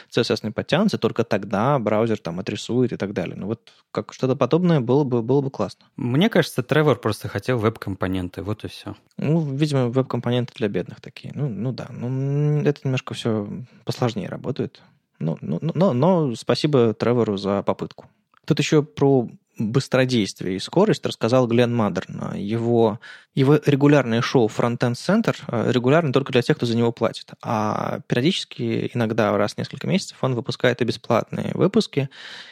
CSS подтянутся, только тогда браузер там отрисует и так далее. Ну вот как что-то подобное было бы, было бы классно. Мне кажется, Тревор просто хотел веб-компоненты, вот и все. Ну, видимо, веб-компоненты для бедных такие. Ну, ну да, ну, это немножко все посложнее работает. Ну, ну, но, но спасибо Тревору за попытку. Тут еще про быстродействие и скорость рассказал Глен Мадерн. Его, его регулярное шоу Frontend Center э, регулярно только для тех, кто за него платит. А периодически, иногда раз в несколько месяцев, он выпускает и бесплатные выпуски.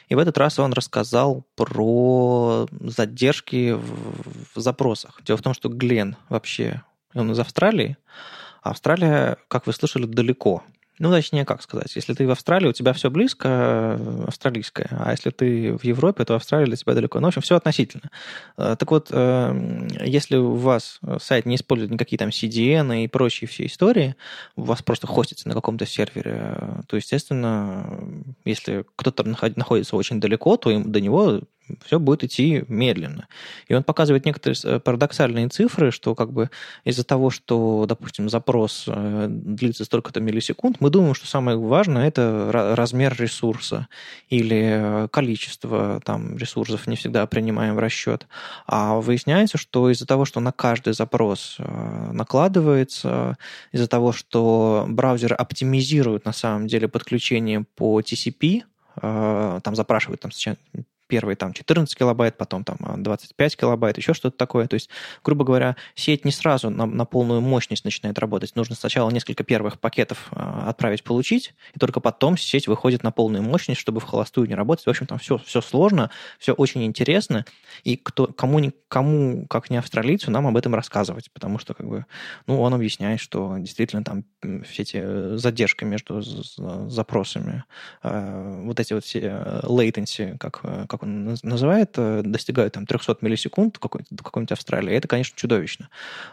И в этот раз он рассказал про задержки в, в запросах. Дело в том, что Глен вообще, он из Австралии, а Австралия, как вы слышали, далеко ну, точнее, как сказать, если ты в Австралии, у тебя все близко, э, австралийское, а если ты в Европе, то Австралия для тебя далеко. Ну, в общем, все относительно. Э, так вот, э, если у вас сайт не использует никакие там CDN и прочие все истории, у вас просто хостится на каком-то сервере, то, естественно, если кто-то находится очень далеко, то им до него все будет идти медленно. И он показывает некоторые э, парадоксальные цифры, что как бы из-за того, что, допустим, запрос э, длится столько-то миллисекунд, мы думаем, что самое важное это размер ресурса или э, количество там, ресурсов не всегда принимаем в расчет. А выясняется, что из-за того, что на каждый запрос накладывается, из-за того, что браузер оптимизирует на самом деле подключение по TCP, там запрашивает там, первый там 14 килобайт, потом там 25 килобайт, еще что-то такое. То есть, грубо говоря, сеть не сразу на, на полную мощность начинает работать. Нужно сначала несколько первых пакетов а, отправить, получить, и только потом сеть выходит на полную мощность, чтобы в холостую не работать. В общем, там все, все сложно, все очень интересно, и кто, кому, кому, как не австралийцу, нам об этом рассказывать, потому что, как бы, ну, он объясняет, что действительно там все эти э, задержки между запросами, э, вот эти вот все э, latency, как, как он называет, э, достигают там 300 миллисекунд какой-нибудь Австралии. Это, конечно, чудовищно.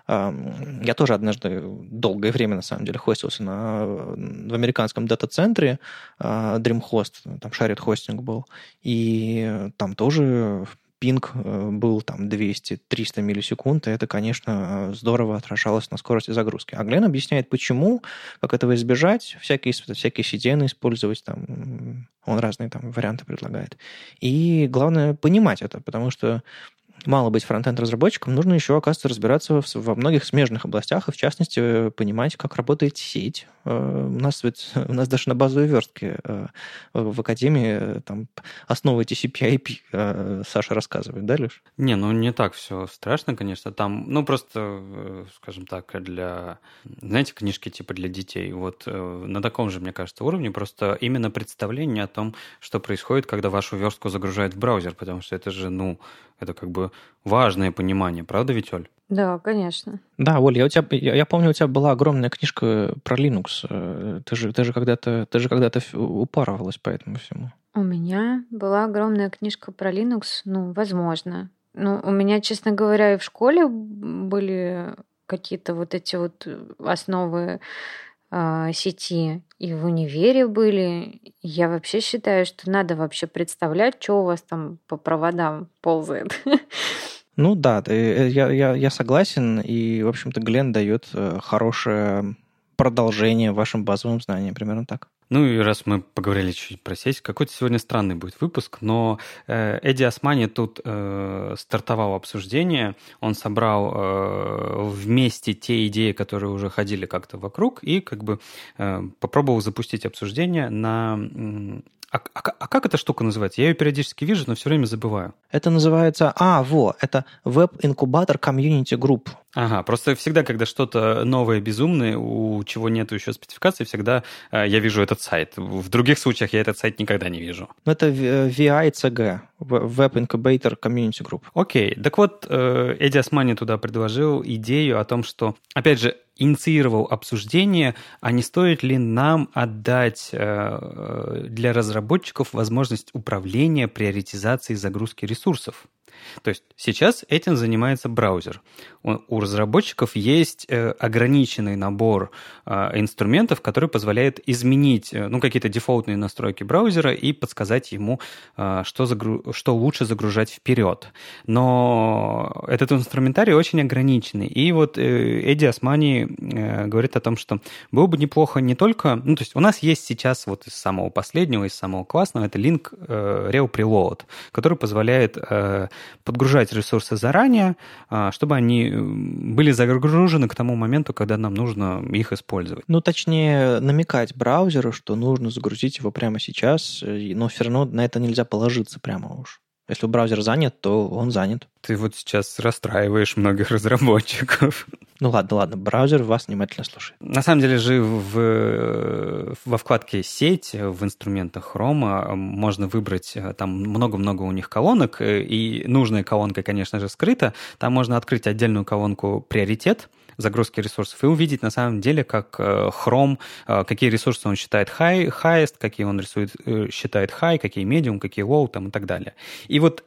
Я тоже однажды долгое время, на самом деле, хостился на, в американском дата-центре а, DreamHost, там шарит хостинг был, и там тоже пинг э, был там 200-300 миллисекунд, и это, конечно, здорово отражалось на скорости загрузки. А Глен объясняет, почему, как этого избежать, всякие, всякие CDN использовать, там, он разные там варианты предлагает. И главное понимать это, потому что мало быть фронтенд-разработчиком, нужно еще, оказывается, разбираться во многих смежных областях, и в частности понимать, как работает сеть. Э, у нас ведь, у нас даже на базовой верстке э, в Академии э, там основы TCP-IP Саша рассказывает, да, Леш? Не, ну не так все страшно, конечно. Там, ну просто, скажем так, для, знаете, книжки типа для детей. Вот на таком же, мне кажется, уровне просто именно представление о том, что происходит, когда вашу верстку загружают в браузер, потому что это же, ну, это как бы важное понимание, правда ведь, Оль? Да, конечно. Да, Оль, я, у тебя, я, я помню, у тебя была огромная книжка про Linux. Э, ты же, ты же когда-то, ты же когда-то упарывалась по этому всему. У меня была огромная книжка про Linux, ну, возможно. Ну, у меня, честно говоря, и в школе были какие-то вот эти вот основы э, сети, и в универе были. Я вообще считаю, что надо вообще представлять, что у вас там по проводам ползает. Ну да, я, я, я согласен, и, в общем-то, Глен дает хорошее продолжение вашим базовым знаниям, примерно так. Ну и раз мы поговорили чуть про сеть, какой-то сегодня странный будет выпуск, но э, Эдди Османи тут э, стартовал обсуждение, он собрал э, вместе те идеи, которые уже ходили как-то вокруг, и как бы э, попробовал запустить обсуждение на а, а, а как эта штука называется? Я ее периодически вижу, но все время забываю. Это называется... А, во, это веб-инкубатор комьюнити групп. Ага, просто всегда, когда что-то новое, безумное, у чего нету еще спецификации, всегда э, я вижу этот сайт. В других случаях я этот сайт никогда не вижу. Ну, это VICG, Web Incubator Community Group. Окей, так вот, э, Эдди Османи туда предложил идею о том, что, опять же, инициировал обсуждение, а не стоит ли нам отдать э, для разработчиков возможность управления приоритизацией загрузки ресурсов. То есть сейчас этим занимается браузер. У разработчиков есть э, ограниченный набор а, инструментов, который позволяет изменить э, ну, какие-то дефолтные настройки браузера и подсказать ему, что, загру... что лучше загружать вперед. Но этот инструментарий очень ограниченный. И вот э, Эдди Османи говорит о том, что было бы неплохо не только... Ну, то есть у нас есть сейчас вот из самого последнего, из самого классного, это link Rel Preload, который позволяет подгружать ресурсы заранее, а, чтобы они были загружены к тому моменту, когда нам нужно их использовать. Ну, точнее, намекать браузеру, что нужно загрузить его прямо сейчас, но все равно на это нельзя положиться прямо уж. Если браузер занят, то он занят. Ты вот сейчас расстраиваешь многих разработчиков. Ну ладно, ладно, браузер вас внимательно слушает. На самом деле же в, во вкладке «Сеть» в инструментах Chrome можно выбрать, э, там много-много у них колонок, э, и нужная колонка, конечно же, скрыта. Там можно открыть отдельную колонку «Приоритет», загрузки ресурсов и увидеть на самом деле, как э, Chrome, какие ресурсы он считает high, highest, какие он рисует, считает high, какие medium, какие low там, и так далее. И вот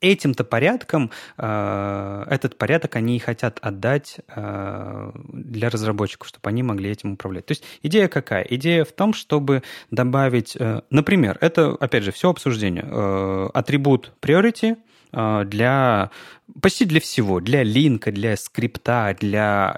этим-то порядком, этот порядок они и хотят отдать для разработчиков, чтобы они могли этим управлять. То есть идея какая? Идея в том, чтобы добавить, например, это, опять же, все обсуждение, атрибут priority – а, для почти для всего, для линка, для скрипта, для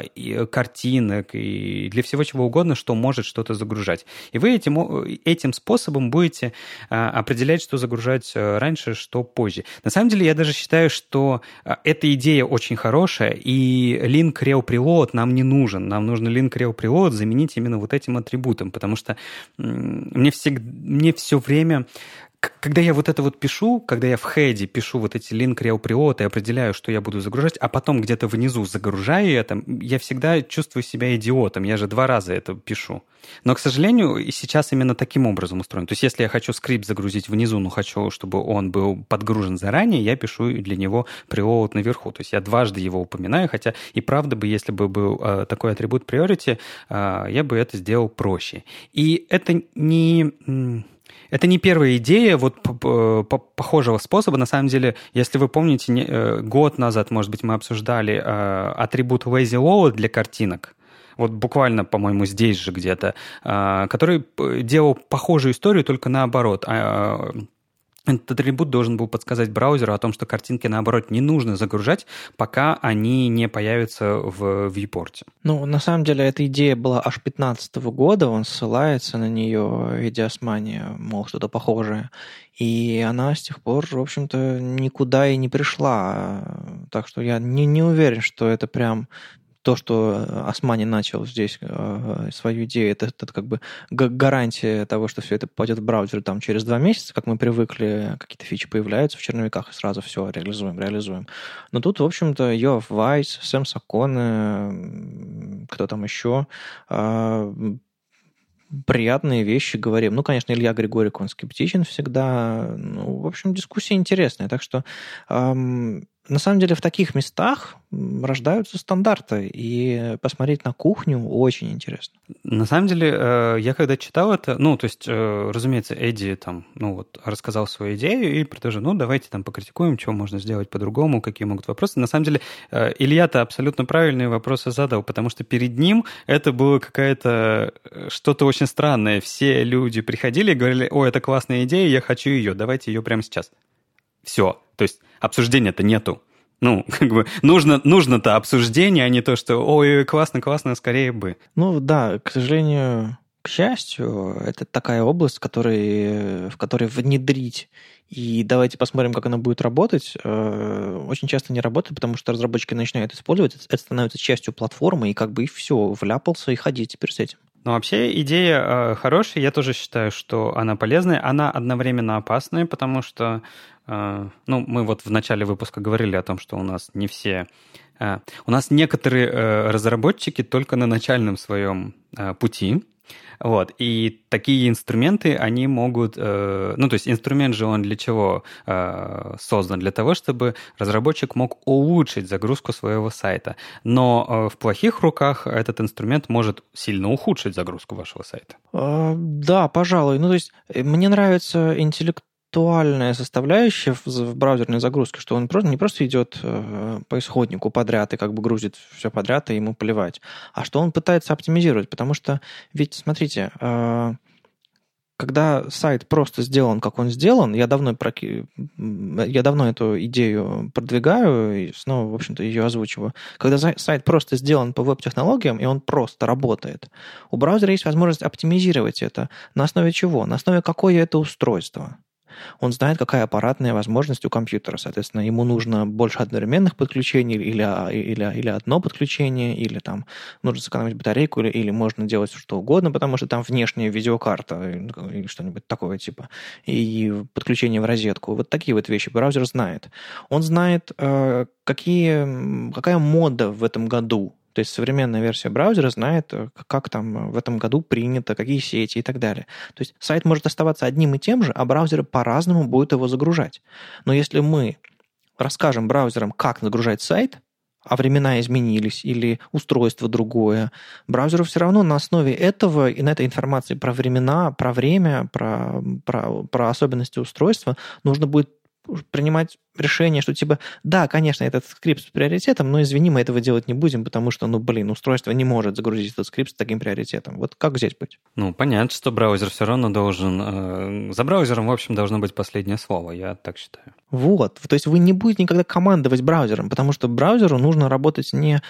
картинок и для всего чего угодно, что может что-то загружать. И вы этим, этим способом будете а, определять, что загружать э, раньше, что позже. На самом деле, я даже считаю, что а, эта идея очень хорошая, и link rel preload нам не нужен. Нам нужно link rel preload заменить именно вот этим атрибутом, потому что мне, всегда, мне все время когда я вот это вот пишу, когда я в хеде пишу вот эти link rel preload и определяю, что я буду загружать, а потом где-то внизу загружаю это, я всегда чувствую себя идиотом. Я же два раза это пишу. Но, к сожалению, сейчас именно таким образом устроен. То есть, если я хочу скрипт загрузить внизу, но хочу, чтобы он был подгружен заранее, я пишу для него preload наверху. То есть, я дважды его упоминаю, хотя и правда бы, если бы был э, такой атрибут priority, э, я бы это сделал проще. И это не это не первая идея вот похожего способа. На самом деле, если вы помните, э, год назад, может быть, мы обсуждали э, атрибут lazy load для картинок вот буквально, по-моему, здесь же где-то, э, который делал похожую историю, только наоборот. Этот атрибут должен был подсказать браузеру о том, что картинки, наоборот, не нужно загружать, пока они не появятся в viewport. Ну, на самом деле, эта идея была аж 15 года, он ссылается на нее, Идиосмания, мол, что-то похожее. И она с тех пор, в общем-то, никуда и не пришла. Так что я не, не уверен, что это прям то, что э, Османи начал здесь э, свою идею, это, это как бы гарантия того, что все это попадет в браузер там через два месяца, как мы привыкли, какие-то фичи появляются в черновиках, и сразу все, реализуем, реализуем. Но тут, в общем-то, Йоав Вайс, Сэм Саконе, кто там еще, а, приятные вещи говорим. Ну, конечно, Илья Григорик, он скептичен всегда. Ну, в общем, дискуссия интересная. Так что эм, на самом деле в таких местах рождаются стандарты, и посмотреть на кухню очень интересно. На самом деле, э, я когда читал это, ну, то есть, э, разумеется, Эдди там, ну, вот, рассказал свою идею и предложил, ну, давайте там покритикуем, что можно сделать по-другому, какие могут вопросы. На самом деле, э, Илья-то абсолютно правильные вопросы задал, потому что перед ним это было какая-то что-то очень странное. Все люди приходили и говорили, о, это классная идея, я хочу ее, давайте ее прямо сейчас. Все. То есть обсуждения-то нету. Ну, как бы нужно, нужно-то обсуждение, а не то, что ой, классно, классно, скорее бы. Ну да, к сожалению, к счастью, это такая область, в которой, в которой внедрить и давайте посмотрим, как она будет работать. Э, очень часто не работает, потому что разработчики начинают использовать, это становится частью платформы, и как бы и все, вляпался и ходи теперь с этим. Ну, вообще идея э, хорошая, я тоже считаю, что она полезная, она одновременно опасная, потому что, ну, мы вот в начале выпуска говорили о том, что у нас не все, э, у нас некоторые э, разработчики только на начальном своем э, пути, вот. И такие инструменты, они могут... Э, ну, то есть инструмент же он для чего создан? Для того, чтобы разработчик мог улучшить загрузку своего сайта. Но э, в плохих руках этот инструмент может сильно ухудшить загрузку вашего сайта. Да, пожалуй. Ну, то есть мне нравится интеллект концептуальная составляющая в, браузерной загрузке, что он просто, не просто идет э, по исходнику подряд и как бы грузит все подряд, и ему поливать, а что он пытается оптимизировать. Потому что, ведь, смотрите, э, когда сайт просто сделан, как он сделан, я давно, я давно эту идею продвигаю и снова, в общем-то, ее озвучиваю. Когда сайт просто сделан по веб-технологиям, и он просто работает, у браузера есть возможность оптимизировать это. На основе чего? На основе какое это устройство. Он знает, какая аппаратная возможность у компьютера. Соответственно, ему нужно больше одновременных подключений или, а, или, или одно подключение, или там нужно сэкономить батарейку, или, или можно делать что угодно, потому что там внешняя видеокарта или что-нибудь такое типа, и подключение в розетку. Вот такие вот вещи браузер знает. Он знает, э, какие, какая мода в этом году то есть современная версия браузера знает, э, как там в этом году принято, какие сети и так далее. То есть сайт может оставаться одним и тем же, а браузеры по-разному будут его загружать. Но если мы расскажем браузерам, как загружать сайт, а времена изменились или устройство другое, браузеру все равно на основе этого и на этой информации про времена, про время, про, про, про особенности устройства нужно будет принимать решение, что типа, да, конечно, этот скрипт с приоритетом, но извини, мы этого делать не будем, потому что, ну, блин, устройство не может загрузить этот скрипт с таким приоритетом. Вот как здесь быть? Ну, понятно, что браузер все равно должен... Э, за браузером, в общем, должно быть последнее слово, я так считаю. Вот, то есть вы не будете никогда командовать браузером, потому что браузеру нужно работать не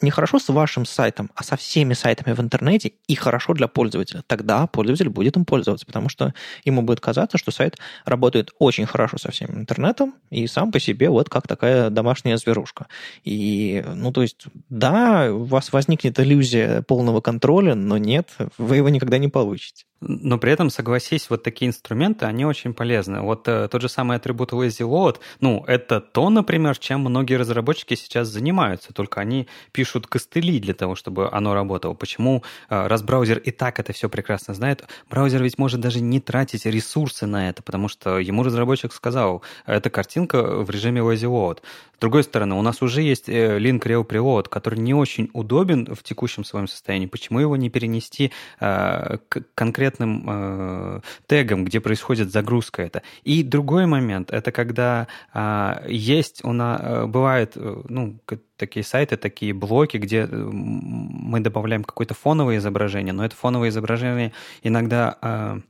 не хорошо с вашим сайтом, а со всеми сайтами в интернете и хорошо для пользователя. Тогда пользователь будет им пользоваться, потому что ему будет казаться, что сайт работает очень хорошо со всем интернетом и сам по себе вот как такая домашняя зверушка. И, ну, то есть, да, у вас возникнет иллюзия полного контроля, но нет, вы его никогда не получите. Но при этом, согласись, вот такие инструменты, они очень полезны. Вот э, тот же самый атрибут lazy load, ну, это то, например, чем многие разработчики сейчас занимаются, только они пишут костыли для того, чтобы оно работало. Почему? Э, раз браузер и так это все прекрасно знает, браузер ведь может даже не тратить ресурсы на это, потому что ему разработчик сказал, эта картинка в режиме lazy load. С другой стороны, у нас уже есть э, link rel preload, который не очень удобен в текущем своем состоянии. Почему его не перенести э, к конкретным э, тегам, где происходит загрузка это? И другой момент, это когда э, есть у нас, э, бывает, ну, такие сайты, такие блоки, где мы добавляем какое-то фоновое изображение, но это фоновое изображение иногда э,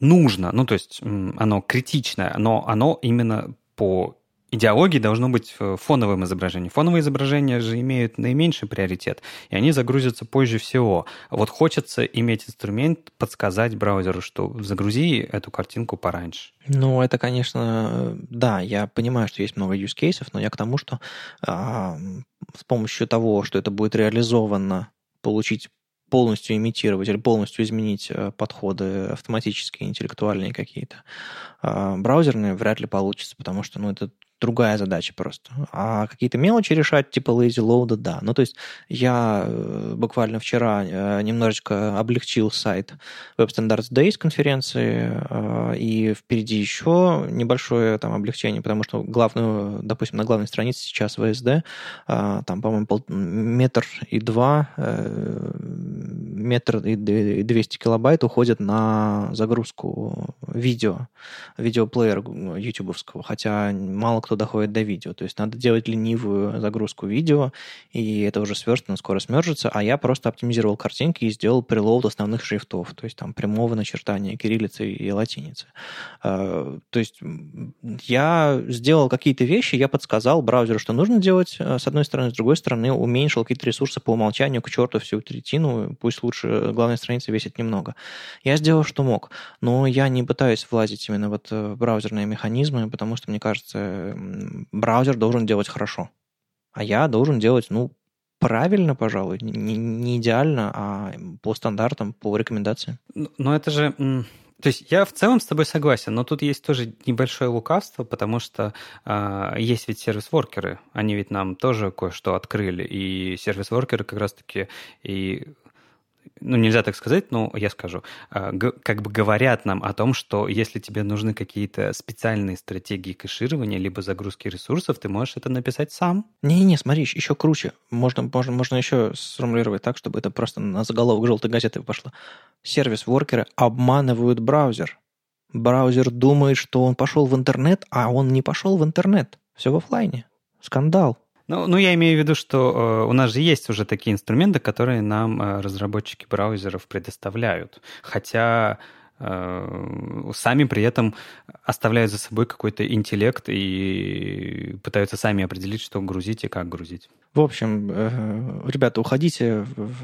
нужно, ну, то есть оно критичное, но оно именно по идеологии должно быть фоновым изображением. Фоновые изображения же имеют наименьший приоритет, и они загрузятся позже всего. Вот хочется иметь инструмент, подсказать браузеру, что загрузи эту картинку пораньше. Ну, это, конечно, да, я понимаю, что есть много use cases, но я к тому, что а, с помощью того, что это будет реализовано, получить полностью имитировать или полностью изменить э, подходы автоматические, интеллектуальные какие-то, а, браузерные вряд ли получится, потому что ну, это другая задача просто. А какие-то мелочи решать, типа lazy load, да. Ну, то есть я э, буквально вчера э, немножечко облегчил сайт Web Standards Days конференции, э, и впереди еще небольшое там облегчение, потому что главную, допустим, на главной странице сейчас VSD, там, по-моему, пол, метр и два, метр и 200 килобайт уходят на загрузку видео, видеоплеера ютубовского, хотя мало кто кто доходит до видео. То есть надо делать ленивую загрузку видео, и это уже сверстано, скоро смержится, а я просто оптимизировал картинки и сделал прилоуд основных шрифтов, то есть там прямого начертания кириллицы и латиницы. А, то есть я сделал какие-то вещи, я подсказал браузеру, что нужно делать, а, с одной стороны, с другой стороны, уменьшил какие-то ресурсы по умолчанию, к черту всю третину, пусть лучше главная страница весит немного. Я сделал, что мог, но я не пытаюсь влазить именно вот в браузерные механизмы, потому что, мне кажется, браузер должен делать хорошо. А я должен делать, ну, правильно, пожалуй, не, не идеально, а по стандартам, по рекомендациям. Но это же... То есть я в целом с тобой согласен, но тут есть тоже небольшое лукавство, потому что э, есть ведь сервис-воркеры, они ведь нам тоже кое-что открыли, и сервис-воркеры как раз-таки и ну, нельзя так сказать, но я скажу, а, как бы говорят нам о том, что если тебе нужны какие-то специальные стратегии кэширования либо загрузки ресурсов, ты можешь это написать сам. Не-не, смотри, еще круче. Можно, можно, можно еще сформулировать так, чтобы это просто на заголовок желтой газеты пошло. Сервис-воркеры обманывают браузер. Браузер думает, что он пошел в интернет, а он не пошел в интернет. Все в офлайне. Скандал. Ну, ну, я имею в виду, что э, у нас же есть уже такие инструменты, которые нам э, разработчики браузеров предоставляют. Хотя э, сами при этом оставляют за собой какой-то интеллект и пытаются сами определить, что грузить и как грузить. В общем, э, ребята, уходите в,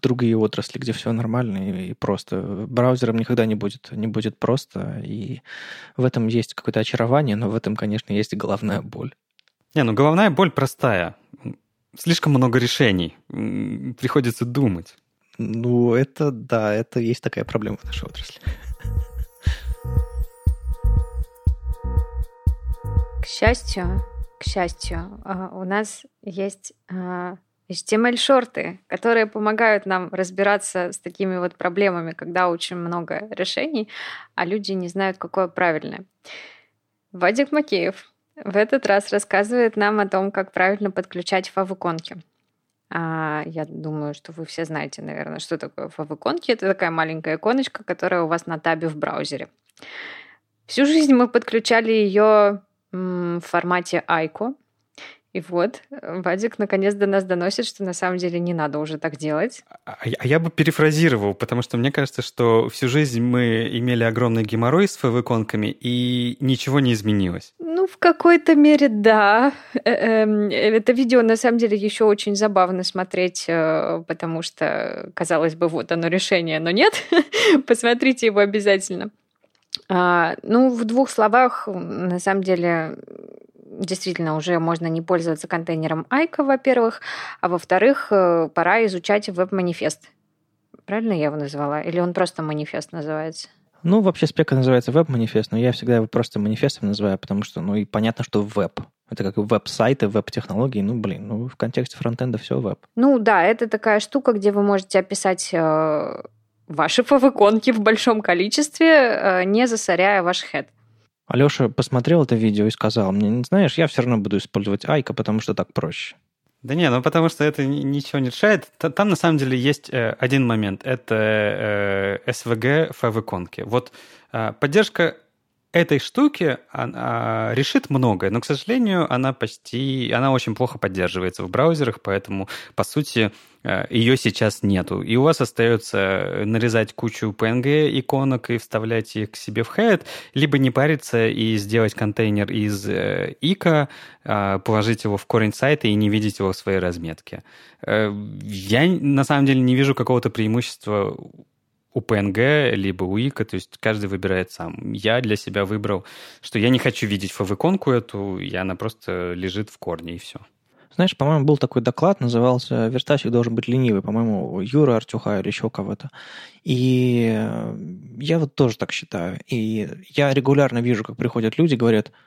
другие отрасли, где все нормально и просто. Браузером никогда не будет, не будет просто, и в этом есть какое-то очарование, но в этом, конечно, есть головная боль. Не, ну головная боль простая. Слишком много решений. Приходится думать. Ну, это да, это есть такая проблема в нашей отрасли. К счастью, к счастью, а, у нас есть а, HTML-шорты, которые помогают нам разбираться с такими вот проблемами, когда очень много решений, а люди не знают, какое правильное. Вадик Макеев в этот раз рассказывает нам о том, как правильно подключать фавиконки. А, я думаю, что вы все знаете, наверное, что такое фавиконки. Это такая маленькая иконочка, которая у вас на табе в браузере. Всю жизнь мы подключали ее в формате ICO, и вот, Вадик наконец до нас доносит, что на самом деле не надо уже так делать. А, а я бы перефразировал, потому что мне кажется, что всю жизнь мы имели огромный геморрой с фэв-иконками, и ничего не изменилось. Ну, в какой-то мере, да. Э, эм, это видео, на самом деле, еще очень забавно смотреть, э, потому что, казалось бы, вот оно решение, но нет. Посмотрите его обязательно. А, ну, в двух словах, на самом деле, действительно уже можно не пользоваться контейнером Айка, во-первых, а во-вторых, э, пора изучать веб-манифест. Правильно я его назвала? Или он просто манифест называется? Ну, вообще спека называется веб-манифест, но я всегда его просто манифестом называю, потому что, ну, и понятно, что веб. Это как веб-сайты, веб-технологии. Ну, блин, ну, в контексте фронтенда все веб. Ну, да, это такая штука, где вы можете описать э, ваши фавиконки в большом количестве, э, не засоряя ваш хед. Алеша посмотрел это видео и сказал мне, знаешь, я все равно буду использовать Айка, потому что так проще. Да не, ну потому что это ничего не решает. Там на самом деле есть э, один момент. Это э, SVG фэв-иконки. Вот э, поддержка этой штуки она решит многое, но, к сожалению, она почти, она очень плохо поддерживается в браузерах, поэтому, по сути, э, ее сейчас нету. И у вас остается нарезать кучу PNG иконок и вставлять их к себе в head, либо не париться и сделать контейнер из э, ика, э, положить его в корень сайта и не видеть его в своей разметке. Я на самом деле не вижу какого-то преимущества у PNG, либо у ИКа, то есть каждый выбирает сам. Я для себя выбрал, что я не хочу видеть фавиконку эту, и она просто лежит в корне, и все. Знаешь, по-моему, был такой доклад, назывался «Верстальщик должен быть ленивый», по-моему, Юра Артюха или еще кого-то. И я вот тоже так считаю. И я регулярно вижу, как приходят люди, говорят –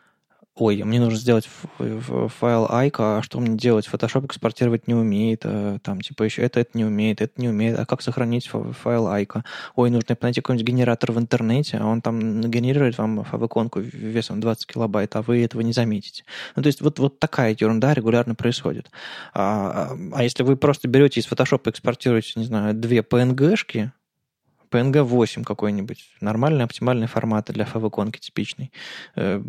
ой, мне нужно сделать файл айка, а что мне делать? Photoshop экспортировать не умеет, а, там, типа, еще это, это не умеет, это не умеет, а как сохранить файл айка? Ой, нужно найти какой-нибудь генератор в интернете, а он там генерирует вам фав-иконку весом 20 килобайт, а вы этого не заметите. Ну, то есть вот, вот такая ерунда регулярно происходит. А, а если вы просто берете из Photoshop экспортируете, не знаю, две PNG-шки, PNG 8 какой-нибудь, нормальный оптимальный формат для favicon типичный. Э,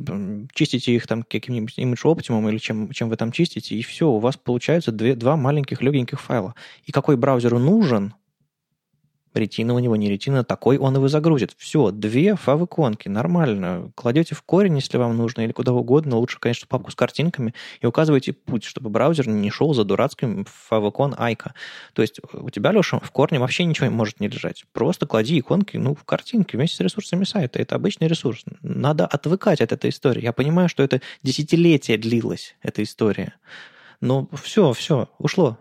чистите их там каким-нибудь image optimum или чем, чем вы там чистите, и все, у вас получаются две, два маленьких легеньких файла. И какой браузеру нужен, ретина у него не ретина, такой он вы загрузит. Все, две фав-иконки, нормально. Кладете в корень, если вам нужно, или куда угодно. Лучше, конечно, папку с картинками. И указываете путь, чтобы браузер не шел за дурацким фав-икон айка. То есть у тебя, Леша, в корне вообще ничего может не лежать. Просто клади иконки ну, в картинки вместе с ресурсами сайта. Это обычный ресурс. Надо отвыкать от этой истории. Я понимаю, что это десятилетия длилась, эта история. Но все, все, ушло.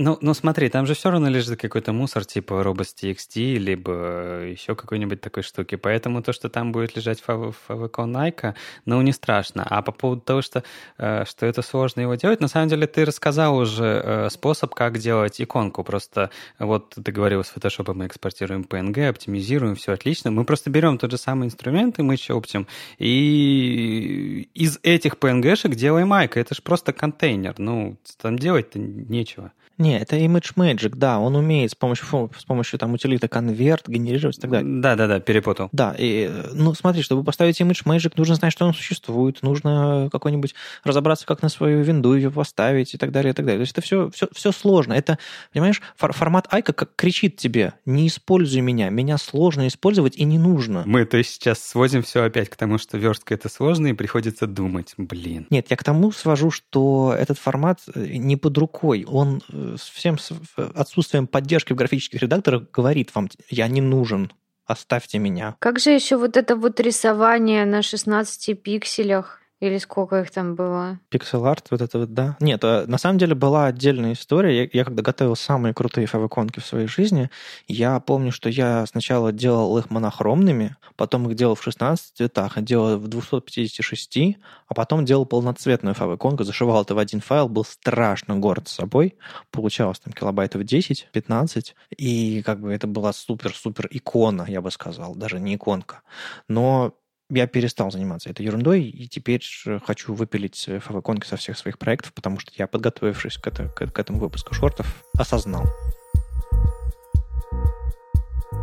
Ну, ну смотри, там же все равно лежит какой-то мусор типа robots.txt, либо еще какой-нибудь такой штуки. Поэтому то, что там будет лежать favicon Nike, ну, не страшно. А по поводу того, что, э, что это сложно его делать, на самом деле ты рассказал уже э, способ, как делать иконку. Просто вот ты говорил, с Photoshop мы экспортируем PNG, оптимизируем, все отлично. Мы просто берем тот же самый инструмент, и мы оптим, и из этих PNG-шек делаем Айка. Это же просто контейнер. Ну, там делать-то нечего. Не, это Image Magic, да, он умеет с помощью, с помощью там утилиты конверт генерировать и так далее. Да-да-да, перепутал. Да, и, ну смотри, чтобы поставить Image Magic, нужно знать, что он существует, нужно какой-нибудь разобраться, как на свою винду ее поставить и так далее, и так далее. То есть это все, все, все сложно. Это, понимаешь, формат Айка как кричит тебе, не используй меня, меня сложно использовать и не нужно. Мы, то есть, сейчас сводим все опять к тому, что верстка это сложно и приходится думать, блин. Нет, я к тому свожу, что этот формат э, не под рукой, он э, всем отсутствием поддержки в графических редакторах говорит вам, я не нужен, оставьте меня. Как же еще вот это вот рисование на 16 пикселях? Или сколько их там было? Пиксель-арт, вот это вот, да. Нет, а на самом деле была отдельная история. Я, я когда готовил самые крутые фавиконки в своей жизни, я помню, что я сначала делал их монохромными, потом их делал в 16 цветах, делал в 256, а потом делал полноцветную фавиконку, зашивал это в один файл, был страшно горд собой. Получалось там килобайтов 10-15, и как бы это была супер-супер икона, я бы сказал, даже не иконка. Но я перестал заниматься этой ерундой, и теперь хочу выпилить фавиконки со всех своих проектов, потому что я, подготовившись к, это, к, к этому выпуску шортов, осознал.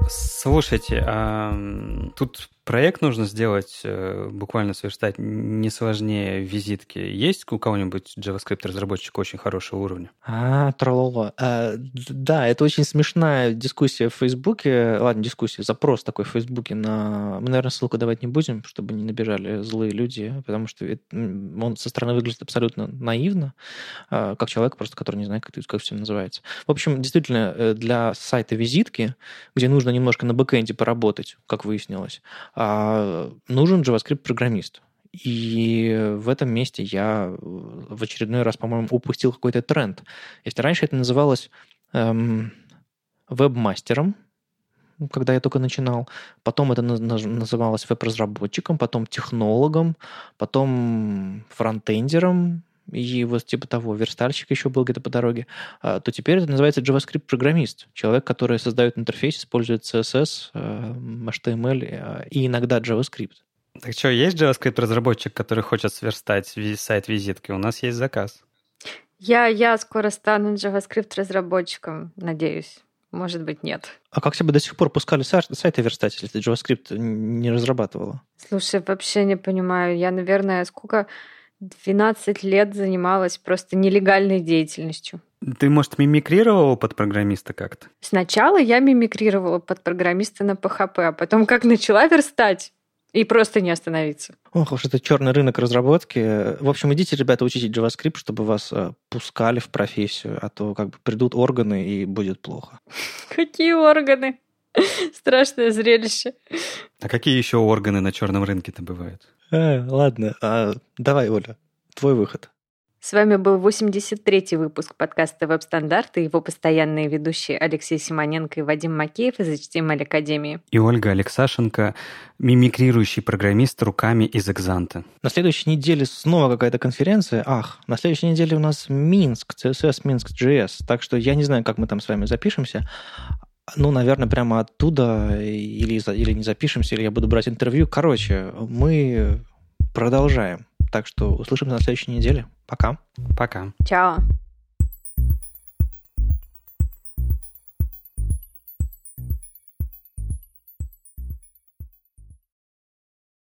Слушайте, а тут проект нужно сделать, э, буквально сверстать не сложнее визитки. Есть у кого-нибудь JavaScript-разработчик очень хорошего уровня? А, трололо. А, да, это очень смешная дискуссия в Фейсбуке. Ладно, дискуссия, запрос такой в Фейсбуке на... Мы, наверное, ссылку давать не будем, чтобы не набежали злые люди, потому что это, он со стороны выглядит абсолютно наивно, а, как человек просто, который не знает, как, как все называется. В общем, действительно, э, для сайта визитки, где нужно немножко на бэкэнде поработать, как выяснилось, а, нужен JavaScript-программист. И в этом месте я в очередной раз, по-моему, упустил какой-то тренд. Если раньше это называлось эм, веб-мастером, когда я только начинал, потом это называлось веб-разработчиком, потом технологом, потом фронтендером, и вот типа того, верстальщик еще был где-то по дороге, а, то теперь это называется JavaScript-программист. Человек, который создает интерфейс, использует CSS, HTML э, э, и иногда JavaScript. Так что, есть JavaScript-разработчик, который хочет сверстать сайт визитки? У нас есть заказ. Я, я скоро стану JavaScript-разработчиком, надеюсь. Может быть, нет. А как тебя до сих пор пускали сайты верстать, если ты JavaScript не разрабатывала? Слушай, вообще не понимаю. Я, наверное, сколько 12 лет занималась просто нелегальной деятельностью. Ты, может, мимикрировала под программиста как-то? Сначала я мимикрировала под программиста на PHP, а потом как начала верстать, и просто не остановиться. Ох уж это черный рынок разработки. В общем, идите, ребята, учите JavaScript, чтобы вас э, пускали в профессию, а то как бы придут органы и будет плохо. Какие органы? Страшное зрелище. А какие еще органы на черном рынке-то бывают? А, ладно, а, давай, Оля, твой выход. С вами был 83-й выпуск подкаста «Веб-стандарты» и его постоянные ведущие Алексей Симоненко и Вадим Макеев из HTML Академии. И Ольга Алексашенко, мимикрирующий программист руками из Экзанта. На следующей неделе снова какая-то конференция. Ах, на следующей неделе у нас Минск, CSS Минск JS. Так что я не знаю, как мы там с вами запишемся. Ну, наверное, прямо оттуда или, или не запишемся, или я буду брать интервью. Короче, мы продолжаем. Так что услышимся на следующей неделе. Пока. Пока. Чао.